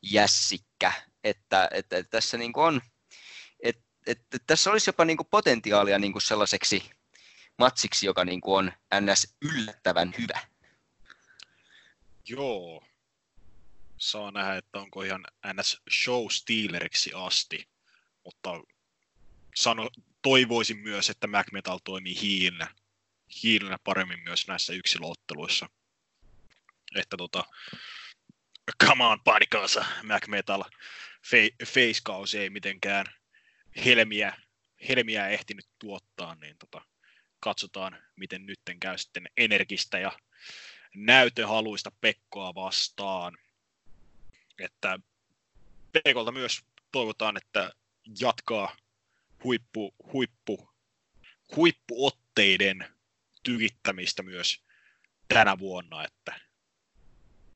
jässikkä, että, että, että tässä niin kuin on, että, että tässä olisi jopa niin kuin potentiaalia niin kuin sellaiseksi matsiksi, joka niin kuin on ns. yllättävän hyvä. joo. Saa nähdä, että onko ihan ns. show stealeriksi asti. Mutta sano, toivoisin myös, että Mac Metal toimii hiilinä, hiilinä paremmin myös näissä yksilöotteluissa. Että tota, come on, panikaansa, Mac Metal. Face ei mitenkään helmiä, helmiä ehtinyt tuottaa, niin tota, katsotaan, miten nytten käy sitten energistä ja näytöhaluista Pekkoa vastaan. Että Pekolta myös toivotaan, että jatkaa huippu, huippu, huippuotteiden tykittämistä myös tänä vuonna, että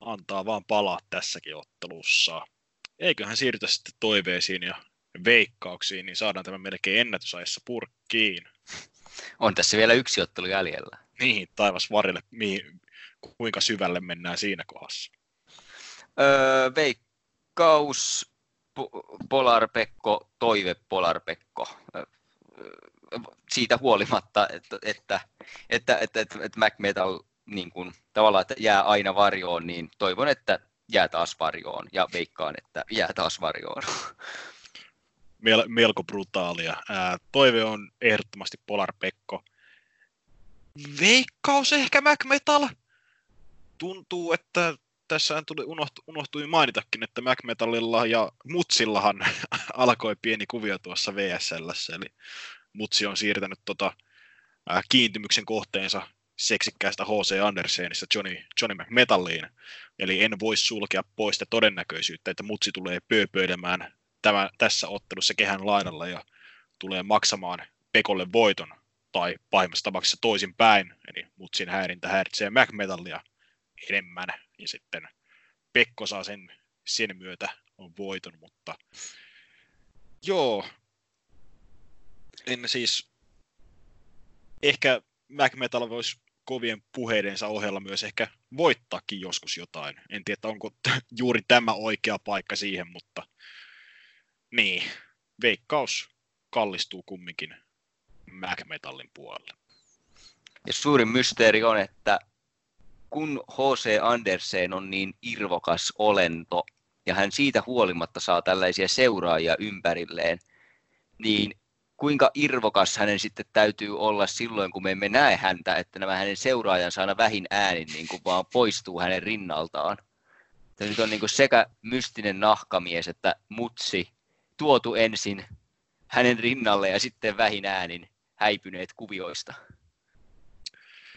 antaa vaan palaa tässäkin ottelussa. Eiköhän siirrytä sitten toiveisiin ja veikkauksiin, niin saadaan tämä melkein ennätysajassa purkkiin. On tässä vielä yksi ottelu jäljellä. Niin, taivas varille, mihin, kuinka syvälle mennään siinä kohdassa. Öö, veikkaus, Po- Polar Pekko, toive Polar Pekko. Öö, siitä huolimatta, että, että, että, että, että, että Mac Metal niin kuin, tavallaan että jää aina varjoon, niin toivon, että jää taas varjoon ja veikkaan, että jää taas varjoon. Mel- melko brutaalia. Ää, toive on ehdottomasti Polar Pekko. Veikkaus ehkä Mac Metal. Tuntuu, että tässä tuli unohtu, unohtui mainitakin, että Mac Metalilla ja Mutsillahan alkoi pieni kuvio tuossa VSL, eli Mutsi on siirtänyt tota, ää, kiintymyksen kohteensa seksikkäästä H.C. Andersenista Johnny, Johnny McMetalliin. Eli en voi sulkea pois sitä todennäköisyyttä, että Mutsi tulee pööpöilemään tämä, tässä ottelussa kehän laidalla ja tulee maksamaan Pekolle voiton tai pahimmassa tapauksessa toisin päin, eli Mutsin häirintä häiritsee McMetallia enemmän ja sitten Pekko saa sen, sen myötä on voiton, mutta joo, en siis ehkä Mac Metal voisi kovien puheidensa ohella myös ehkä voittaakin joskus jotain. En tiedä, onko juuri tämä oikea paikka siihen, mutta niin, veikkaus kallistuu kumminkin Mac Metallin puolelle. Ja suurin mysteeri on, että kun H.C. Andersen on niin irvokas olento, ja hän siitä huolimatta saa tällaisia seuraajia ympärilleen, niin kuinka irvokas hänen sitten täytyy olla silloin, kun me emme näe häntä, että nämä hänen seuraajansa aina vähin äänin niin kuin vaan poistuu hänen rinnaltaan. Tämä nyt on niin kuin sekä mystinen nahkamies että mutsi tuotu ensin hänen rinnalle ja sitten vähin äänin häipyneet kuvioista.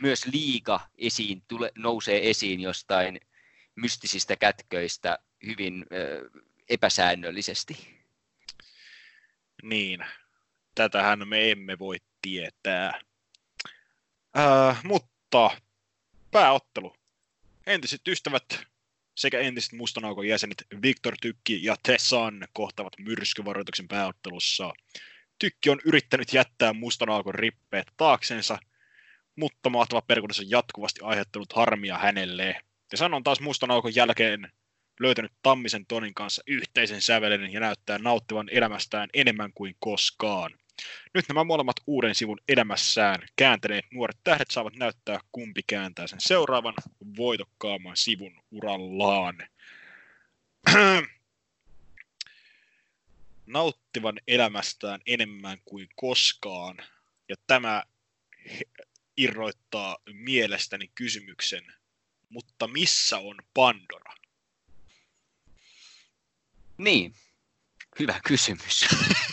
Myös liika esiin, tule, nousee esiin jostain mystisistä kätköistä hyvin ö, epäsäännöllisesti. Niin, tätähän me emme voi tietää. Äh, mutta pääottelu. Entiset ystävät sekä entiset mustanaukon jäsenet Victor Tykki ja Tessan kohtavat myrskyvaroituksen pääottelussa. Tykki on yrittänyt jättää mustanaukon rippeet taaksensa, mutta mahtava perkunnus on jatkuvasti aiheuttanut harmia hänelle. Tessan on taas mustanaukon jälkeen löytänyt Tammisen Tonin kanssa yhteisen sävelen ja näyttää nauttivan elämästään enemmän kuin koskaan. Nyt nämä molemmat uuden sivun elämässään kääntäneet nuoret tähdet saavat näyttää, kumpi kääntää sen seuraavan voitokkaamman sivun urallaan. Nauttivan elämästään enemmän kuin koskaan. Ja tämä irroittaa mielestäni kysymyksen, mutta missä on Pandora? Niin, hyvä kysymys.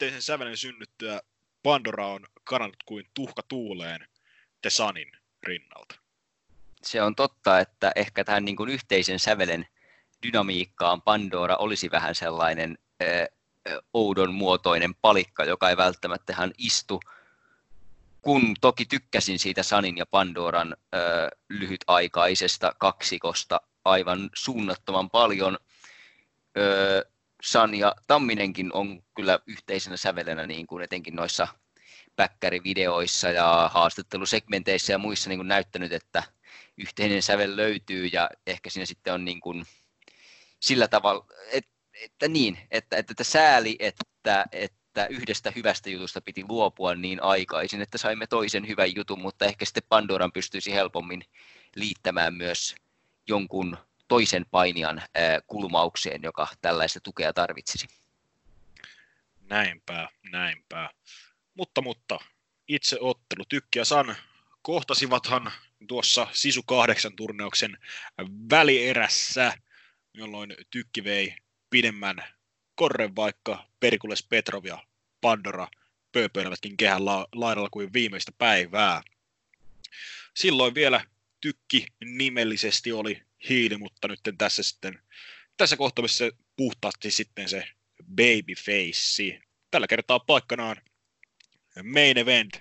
Yhteisen sävelen synnyttyä Pandora on karannut kuin tuhka tuuleen The Sunin rinnalta. Se on totta, että ehkä tähän niin kuin yhteisen sävelen dynamiikkaan Pandora olisi vähän sellainen ö, oudon muotoinen palikka, joka ei välttämättä ihan istu, kun toki tykkäsin siitä Sanin ja Pandoran ö, lyhytaikaisesta kaksikosta aivan suunnattoman paljon. Ö, San ja Tamminenkin on kyllä yhteisenä sävelenä niin kuin etenkin noissa päkkärivideoissa ja haastattelusegmenteissä ja muissa niin kuin näyttänyt, että yhteinen sävel löytyy ja ehkä siinä sitten on niin kuin sillä tavalla, että, että niin, että, että, että sääli, että, että yhdestä hyvästä jutusta piti luopua niin aikaisin, että saimme toisen hyvän jutun, mutta ehkä sitten Pandoran pystyisi helpommin liittämään myös jonkun toisen painijan kulmaukseen, joka tällaista tukea tarvitsisi. Näinpä, näinpä. Mutta, mutta itse ottelu Tykki ja San kohtasivathan tuossa Sisu 8 turneuksen välierässä, jolloin Tykki vei pidemmän korren, vaikka Perikules Petrov ja Pandora pööpöilevätkin kehän la- laidalla kuin viimeistä päivää. Silloin vielä Tykki nimellisesti oli hiili, mutta nyt tässä sitten tässä kohtaamassa puhtaasti sitten se babyface. Tällä kertaa paikkanaan main event,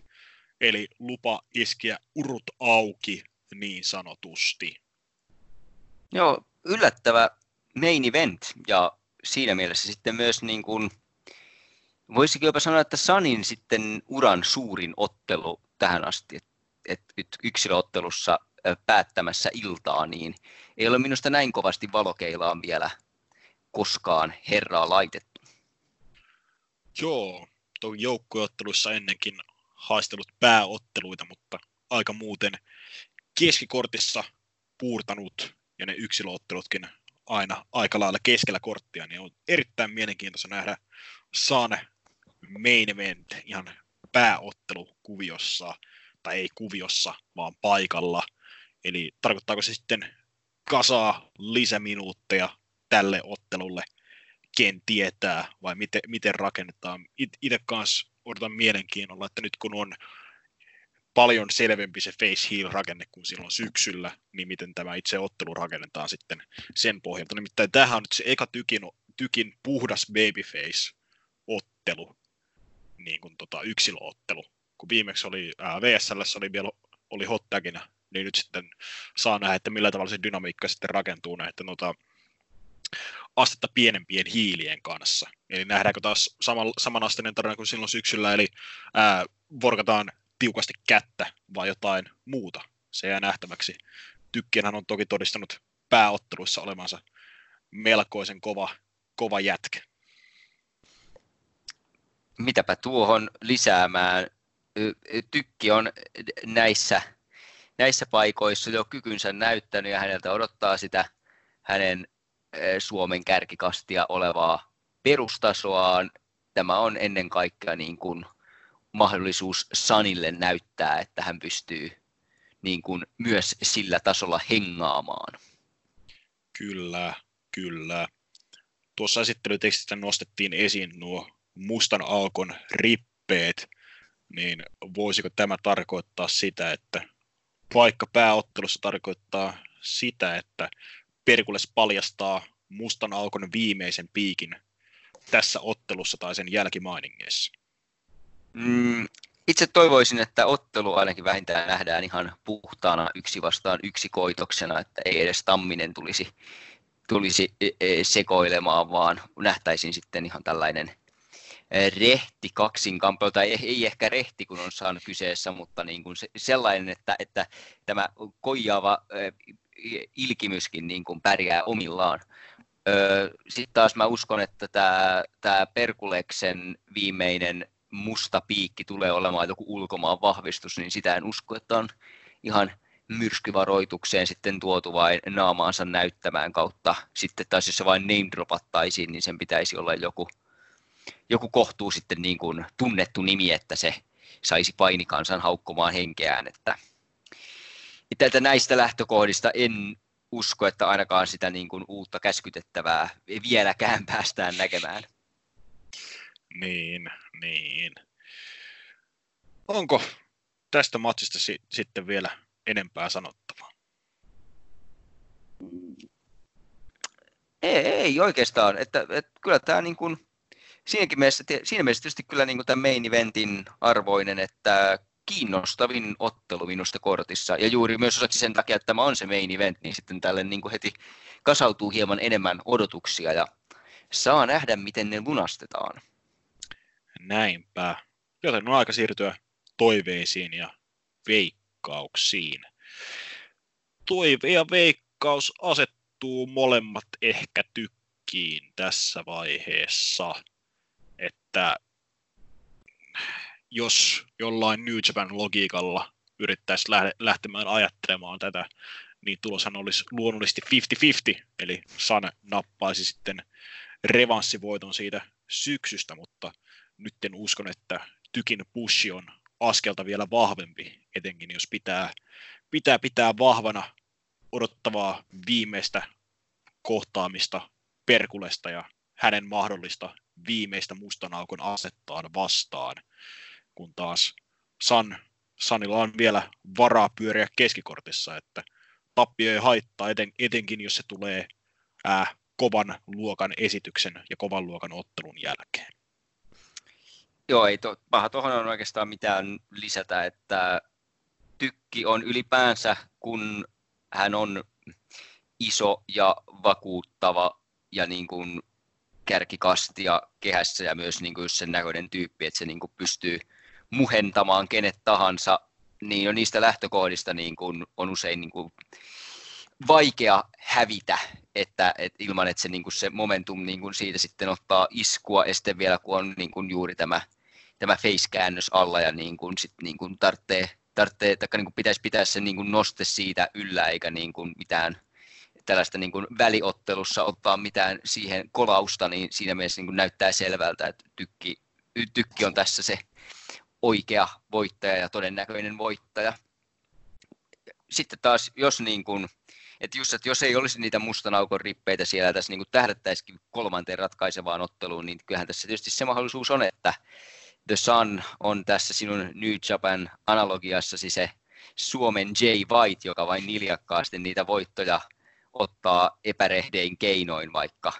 eli lupa iskiä urut auki niin sanotusti. Joo, yllättävä main event ja siinä mielessä sitten myös niin kuin, voisikin jopa sanoa, että Sanin sitten uran suurin ottelu tähän asti, että et yksilöottelussa päättämässä iltaa, niin ei ole minusta näin kovasti valokeilaan vielä koskaan herraa laitettu. Joo, tuo joukkueotteluissa ennenkin haistellut pääotteluita, mutta aika muuten keskikortissa puurtanut ja ne yksilöottelutkin aina aika lailla keskellä korttia, niin on erittäin mielenkiintoista nähdä Sane main event ihan pääottelukuviossa, tai ei kuviossa, vaan paikalla – Eli tarkoittaako se sitten kasaa lisäminuutteja tälle ottelulle, ken tietää, vai miten, miten rakennetaan. Itse kanssa odotan mielenkiinnolla, että nyt kun on paljon selvempi se face heel rakenne kuin silloin syksyllä, niin miten tämä itse ottelu rakennetaan sitten sen pohjalta. Nimittäin tämähän on nyt se eka tykin, tykin puhdas babyface ottelu, niin kuin tota yksilöottelu. Kun viimeksi oli ää, VSL oli vielä oli hot tagina niin nyt sitten saa nähdä, että millä tavalla se dynamiikka sitten rakentuu näiden noita, astetta pienempien hiilien kanssa. Eli nähdäänkö taas saman, samanasteinen tarina kuin silloin syksyllä, eli ää, vorkataan tiukasti kättä vai jotain muuta. Se jää nähtäväksi. Tykkienhän on toki todistanut pääotteluissa olemansa melkoisen kova, kova jätkä. Mitäpä tuohon lisäämään. Tykki on näissä, näissä paikoissa jo kykynsä näyttänyt ja häneltä odottaa sitä hänen Suomen kärkikastia olevaa perustasoaan. Tämä on ennen kaikkea niin kuin mahdollisuus Sanille näyttää, että hän pystyy niin kuin myös sillä tasolla hengaamaan. Kyllä, kyllä. Tuossa esittelytekstissä nostettiin esiin nuo mustan aukon rippeet, niin voisiko tämä tarkoittaa sitä, että vaikka pääottelussa tarkoittaa sitä, että Perkules paljastaa mustan aukon viimeisen piikin tässä ottelussa tai sen jälkimainingeissa? Mm, itse toivoisin, että ottelu ainakin vähintään nähdään ihan puhtaana yksi vastaan yksi koitoksena, että ei edes Tamminen tulisi, tulisi e, e, sekoilemaan, vaan nähtäisiin sitten ihan tällainen rehti kaksinkampelo, tai ei ehkä rehti, kun on saanut kyseessä, mutta niin kuin sellainen, että, että tämä koijaava ilkimyskin niin kuin pärjää omillaan. Sitten taas mä uskon, että tämä, tämä Perkuleksen viimeinen musta piikki tulee olemaan joku ulkomaan vahvistus, niin sitä en usko, että on ihan myrskyvaroitukseen sitten tuotu vain naamaansa näyttämään kautta. Sitten taas jos se vain name dropattaisiin, niin sen pitäisi olla joku, joku kohtuu sitten niin kuin tunnettu nimi, että se saisi painikansan haukkumaan henkeään. Että, että näistä lähtökohdista en usko, että ainakaan sitä niin kuin uutta käskytettävää vieläkään päästään näkemään. Niin, niin. Onko tästä matsista si- sitten vielä enempää sanottavaa? Ei, ei oikeastaan. Että, että kyllä tämä niin kuin, siinäkin mielessä, siinä mielessä tietysti kyllä niin kuin main eventin arvoinen, että kiinnostavin ottelu minusta kortissa. Ja juuri myös osaksi sen takia, että tämä on se main event, niin sitten tälle niin kuin heti kasautuu hieman enemmän odotuksia ja saa nähdä, miten ne lunastetaan. Näinpä. Joten on aika siirtyä toiveisiin ja veikkauksiin. Toive ja veikkaus asettuu molemmat ehkä tykkiin tässä vaiheessa. Että jos jollain New Japan logiikalla yrittäisi lähtemään ajattelemaan tätä, niin tuloshan olisi luonnollisesti 50-50, eli San nappaisi sitten revanssivoiton siitä syksystä, mutta nyt en uskon, että Tykin pushi on askelta vielä vahvempi, etenkin jos pitää pitää, pitää vahvana odottavaa viimeistä kohtaamista Perkulesta ja hänen mahdollista viimeistä mustan aukon asettaan vastaan, kun taas San, Sanilla on vielä varaa pyöriä keskikortissa, että tappio ei haittaa, eten, etenkin jos se tulee ää, kovan luokan esityksen ja kovan luokan ottelun jälkeen. Joo, ei to, tuohon on oikeastaan mitään lisätä, että tykki on ylipäänsä, kun hän on iso ja vakuuttava ja niin kuin kärkikastia kehässä ja myös niin kuin sen näköinen tyyppi, että se niin kuin pystyy muhentamaan kenet tahansa, niin jo niistä lähtökohdista niin kuin on usein niin kuin vaikea hävitä, että, että ilman että se, niin kuin se momentum niin kuin siitä sitten ottaa iskua, ja sitten vielä kun on niin kuin juuri tämä tämä face-käännös alla ja niin kuin, sit niin kuin tarvitsee, tarvitsee niin kuin pitäisi pitää se niin kuin noste siitä yllä eikä niin kuin mitään tällaista niin kuin väliottelussa ottaa mitään siihen kolausta, niin siinä mielessä niin kuin näyttää selvältä, että tykki, tykki on tässä se oikea voittaja ja todennäköinen voittaja. Sitten taas, jos niin kuin, että just, että jos ei olisi niitä mustan aukon rippeitä siellä tässä niin tähdättäisikin kolmanteen ratkaisevaan otteluun, niin kyllähän tässä tietysti se mahdollisuus on, että The Sun on tässä sinun New Japan analogiassasi se Suomen Jay White, joka vain niljakkaasti niitä voittoja ottaa epärehdein keinoin, vaikka,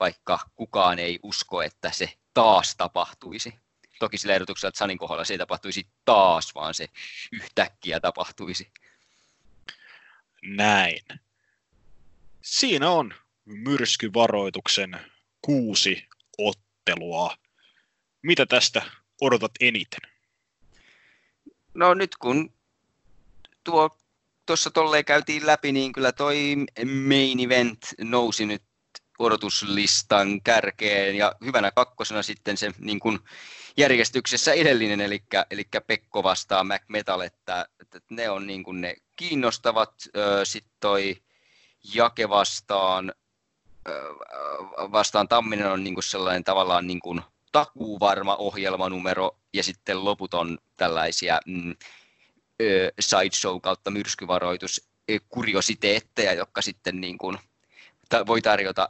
vaikka kukaan ei usko, että se taas tapahtuisi. Toki sillä ehdotuksella, että Sanin kohdalla se ei tapahtuisi taas, vaan se yhtäkkiä tapahtuisi. Näin. Siinä on myrskyvaroituksen kuusi ottelua mitä tästä odotat eniten? No nyt kun tuo tuossa tolleen käytiin läpi, niin kyllä toi main event nousi nyt odotuslistan kärkeen ja hyvänä kakkosena sitten se niin kuin järjestyksessä edellinen, eli, eli Pekko vastaa Mac Metal, että, että ne on niin kuin ne kiinnostavat. Sitten toi Jake vastaan, vastaan Tamminen on niin kuin sellainen tavallaan niin kuin takuuvarma ohjelmanumero ja sitten loput on tällaisia mm, sideshow kautta myrskyvaroitus kuriositeetteja, jotka sitten niin kuin voi tarjota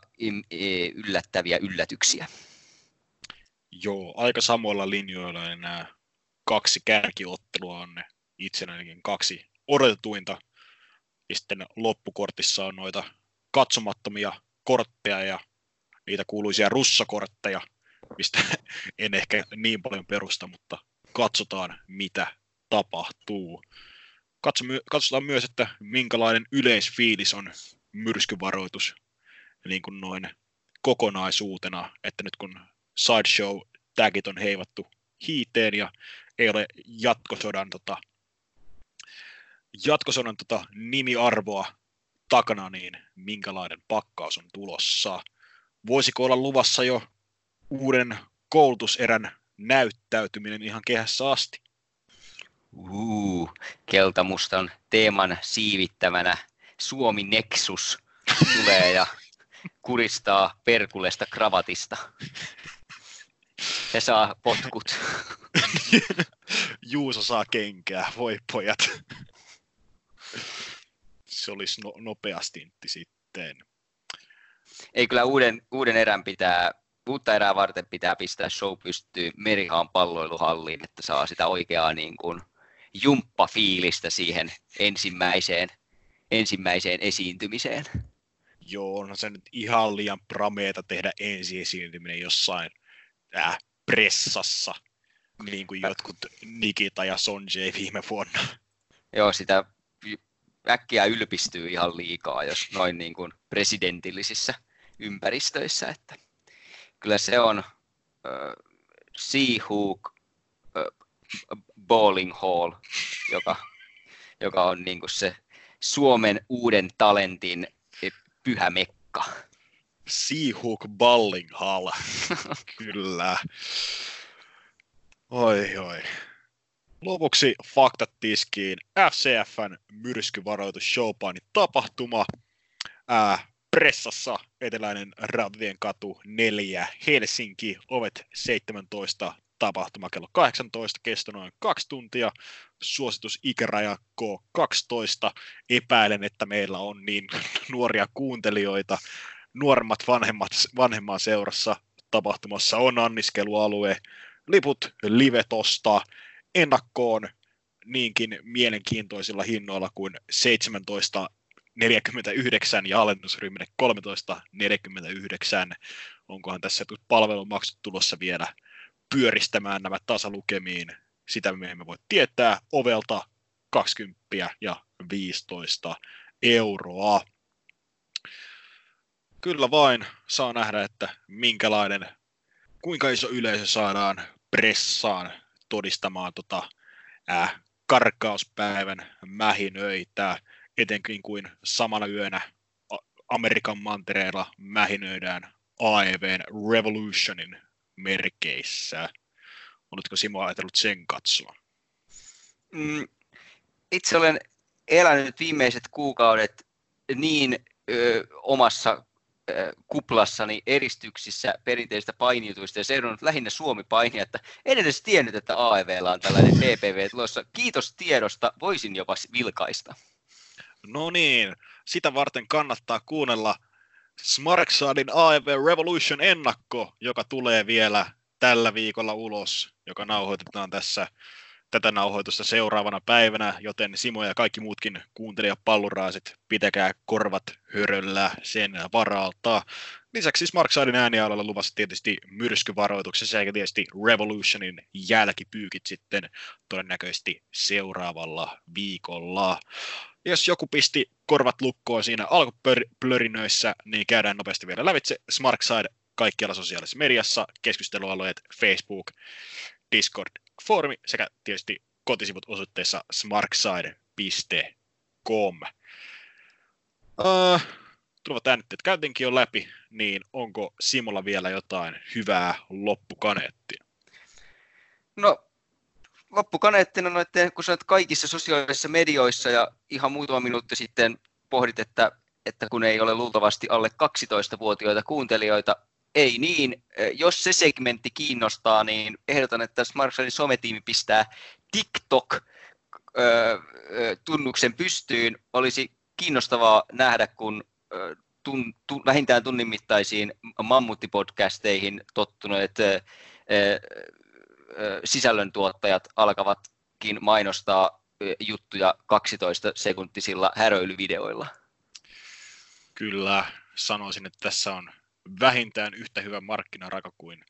yllättäviä yllätyksiä. Joo, aika samoilla linjoilla nämä kaksi kärkiottelua on ne itsenäinenkin kaksi odotetuinta. Ja sitten loppukortissa on noita katsomattomia kortteja ja niitä kuuluisia russakortteja, mistä en ehkä niin paljon perusta, mutta katsotaan mitä tapahtuu. Katsotaan myös, että minkälainen yleisfiilis on myrskyvaroitus niin kuin noin kokonaisuutena, että nyt kun sideshow tagit on heivattu hiiteen ja ei ole jatkosodan, tota, jatkosodan tota, nimiarvoa takana, niin minkälainen pakkaus on tulossa. Voisiko olla luvassa jo uuden koulutuserän näyttäytyminen ihan kehässä asti? Uh, keltamustan teeman siivittävänä Suomi Nexus tulee ja kuristaa Perkulesta kravatista. Se saa potkut. Juuso saa kenkää, voi pojat. Se olisi no, nopea stintti sitten. Ei kyllä uuden, uuden erän pitää, uutta erää varten pitää pistää show pystyy Merihaan palloiluhalliin, että saa sitä oikeaa niin kuin jumppafiilistä siihen ensimmäiseen, ensimmäiseen esiintymiseen. Joo, no se nyt ihan liian prameeta tehdä ensi esiintyminen jossain äh, pressassa, niin kuin jotkut Nikita ja Sonjay viime vuonna. Joo, sitä äkkiä ylpistyy ihan liikaa, jos noin niin kuin presidentillisissä ympäristöissä, että kyllä se on äh, Seahook äh, Bowling Hall, joka, joka on niin kuin se Suomen uuden talentin pyhä mekka. Seahook Balling Hall. Kyllä. Oi, oi. Lopuksi faktat tiskiin. FCFn myrskyvaroitus showpaini tapahtuma. Ää, pressassa eteläinen Rautatien katu 4 Helsinki, ovet 17 tapahtuma. Kello 18, kesto noin kaksi tuntia, suositus ikäraja K12. Epäilen, että meillä on niin nuoria kuuntelijoita, nuoremmat vanhemmat, vanhemman seurassa tapahtumassa on anniskelualue, liput livetosta. Ennakkoon niinkin mielenkiintoisilla hinnoilla kuin 17 49 ja alennusryhmille 13.49. Onkohan tässä palvelumaksut tulossa vielä pyöristämään nämä tasalukemiin. Sitä me emme voi tietää. Ovelta 20 ja 15 euroa. Kyllä vain saa nähdä, että minkälainen, kuinka iso yleisö saadaan pressaan todistamaan tota, äh, karkauspäivän mähinöitä, etenkin kuin samana yönä Amerikan mantereella mähinöidään AEVn Revolutionin merkeissä. Oletko Simo ajatellut sen katsoa? Mm, itse olen elänyt viimeiset kuukaudet niin ö, omassa ö, kuplassani eristyksissä perinteistä painiutuista ja seurannut lähinnä Suomi-painia, että en edes tiennyt, että AEVllä on tällainen PPV tulossa. Kiitos tiedosta, voisin jopa vilkaista. No niin, sitä varten kannattaa kuunnella Smarksadin AEV Revolution ennakko, joka tulee vielä tällä viikolla ulos, joka nauhoitetaan tässä tätä nauhoitusta seuraavana päivänä, joten Simo ja kaikki muutkin kuuntelijapalluraasit, pitäkää korvat höröllä sen varalta. Lisäksi Smarksadin äänialalla luvassa tietysti myrskyvaroituksessa sekä tietysti Revolutionin jälkipyykit sitten todennäköisesti seuraavalla viikolla. Jos joku pisti korvat lukkoon siinä alkuplörinöissä, niin käydään nopeasti vielä lävitse. Smarkside kaikkialla sosiaalisessa mediassa, keskustelualueet, Facebook, Discord, foorumi sekä tietysti kotisivut osoitteessa smarkside.com. Uh, tulevat äänitteet käytiinkin jo läpi, niin onko Simolla vielä jotain hyvää loppukaneettia? No, loppukaneettina noitten, kun sä kaikissa sosiaalisissa medioissa ja ihan muutama minuutti sitten pohdit, että, että kun ei ole luultavasti alle 12-vuotiaita kuuntelijoita, ei niin. Jos se segmentti kiinnostaa, niin ehdotan, että Smartphonein sometiimi pistää TikTok-tunnuksen pystyyn. Olisi kiinnostavaa nähdä, kun tun, tu, vähintään tunnin mittaisiin mammuttipodcasteihin tottuneet sisällöntuottajat alkavatkin mainostaa juttuja 12 sekuntisilla häröilyvideoilla. Kyllä, sanoisin, että tässä on vähintään yhtä hyvä markkinaraka kuin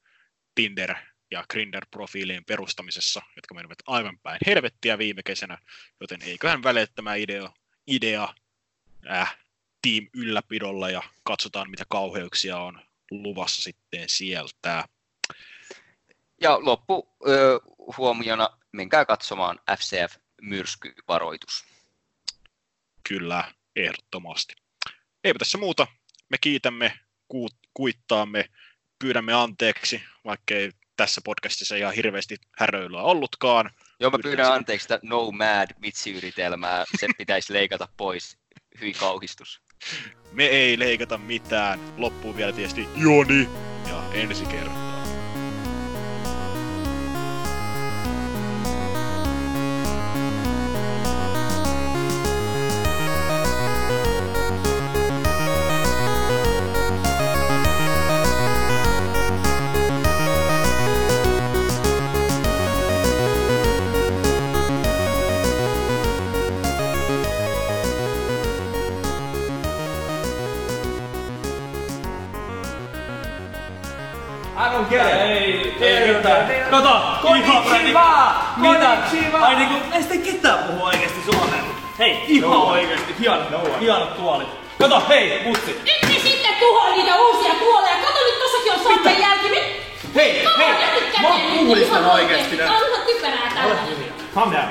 Tinder ja Grindr-profiilien perustamisessa, jotka menivät aivan päin helvettiä viime kesänä, joten eiköhän väleä tämä idea, idea äh, team ylläpidolla ja katsotaan, mitä kauheuksia on luvassa sitten sieltä. Ja loppu huomiona, menkää katsomaan FCF-myrskyvaroitus. Kyllä, ehdottomasti. Eipä tässä muuta. Me kiitämme, ku- kuittaamme, pyydämme anteeksi, vaikkei tässä podcastissa ihan hirveästi häröilyä ollutkaan. Joo, mä pyydän anteeksi sitä no mad vitsiyritelmää. Se pitäisi leikata pois. Hyvin kauhistus. Me ei leikata mitään. Loppuu vielä tietysti Joni ja ensi kertaa. Ei, ei mitään. Kato, ihan Konnichiwa! Mitä? Ai niinku, ei sitten ketään puhu oikeesti suomea. Hei, ihan oikeesti, hienot, hienot tuolit. Kato, hei, mutsi. Nyt ne sitten tuhoaa niitä uusia tuoleja. Kato nyt tossakin on sormenjälki. Nyt Hei, Kato, hei, jätit mä oon käteen nyt puhdistan ihan oikeesti Tää nää. on ihan typerää täällä. Calm down.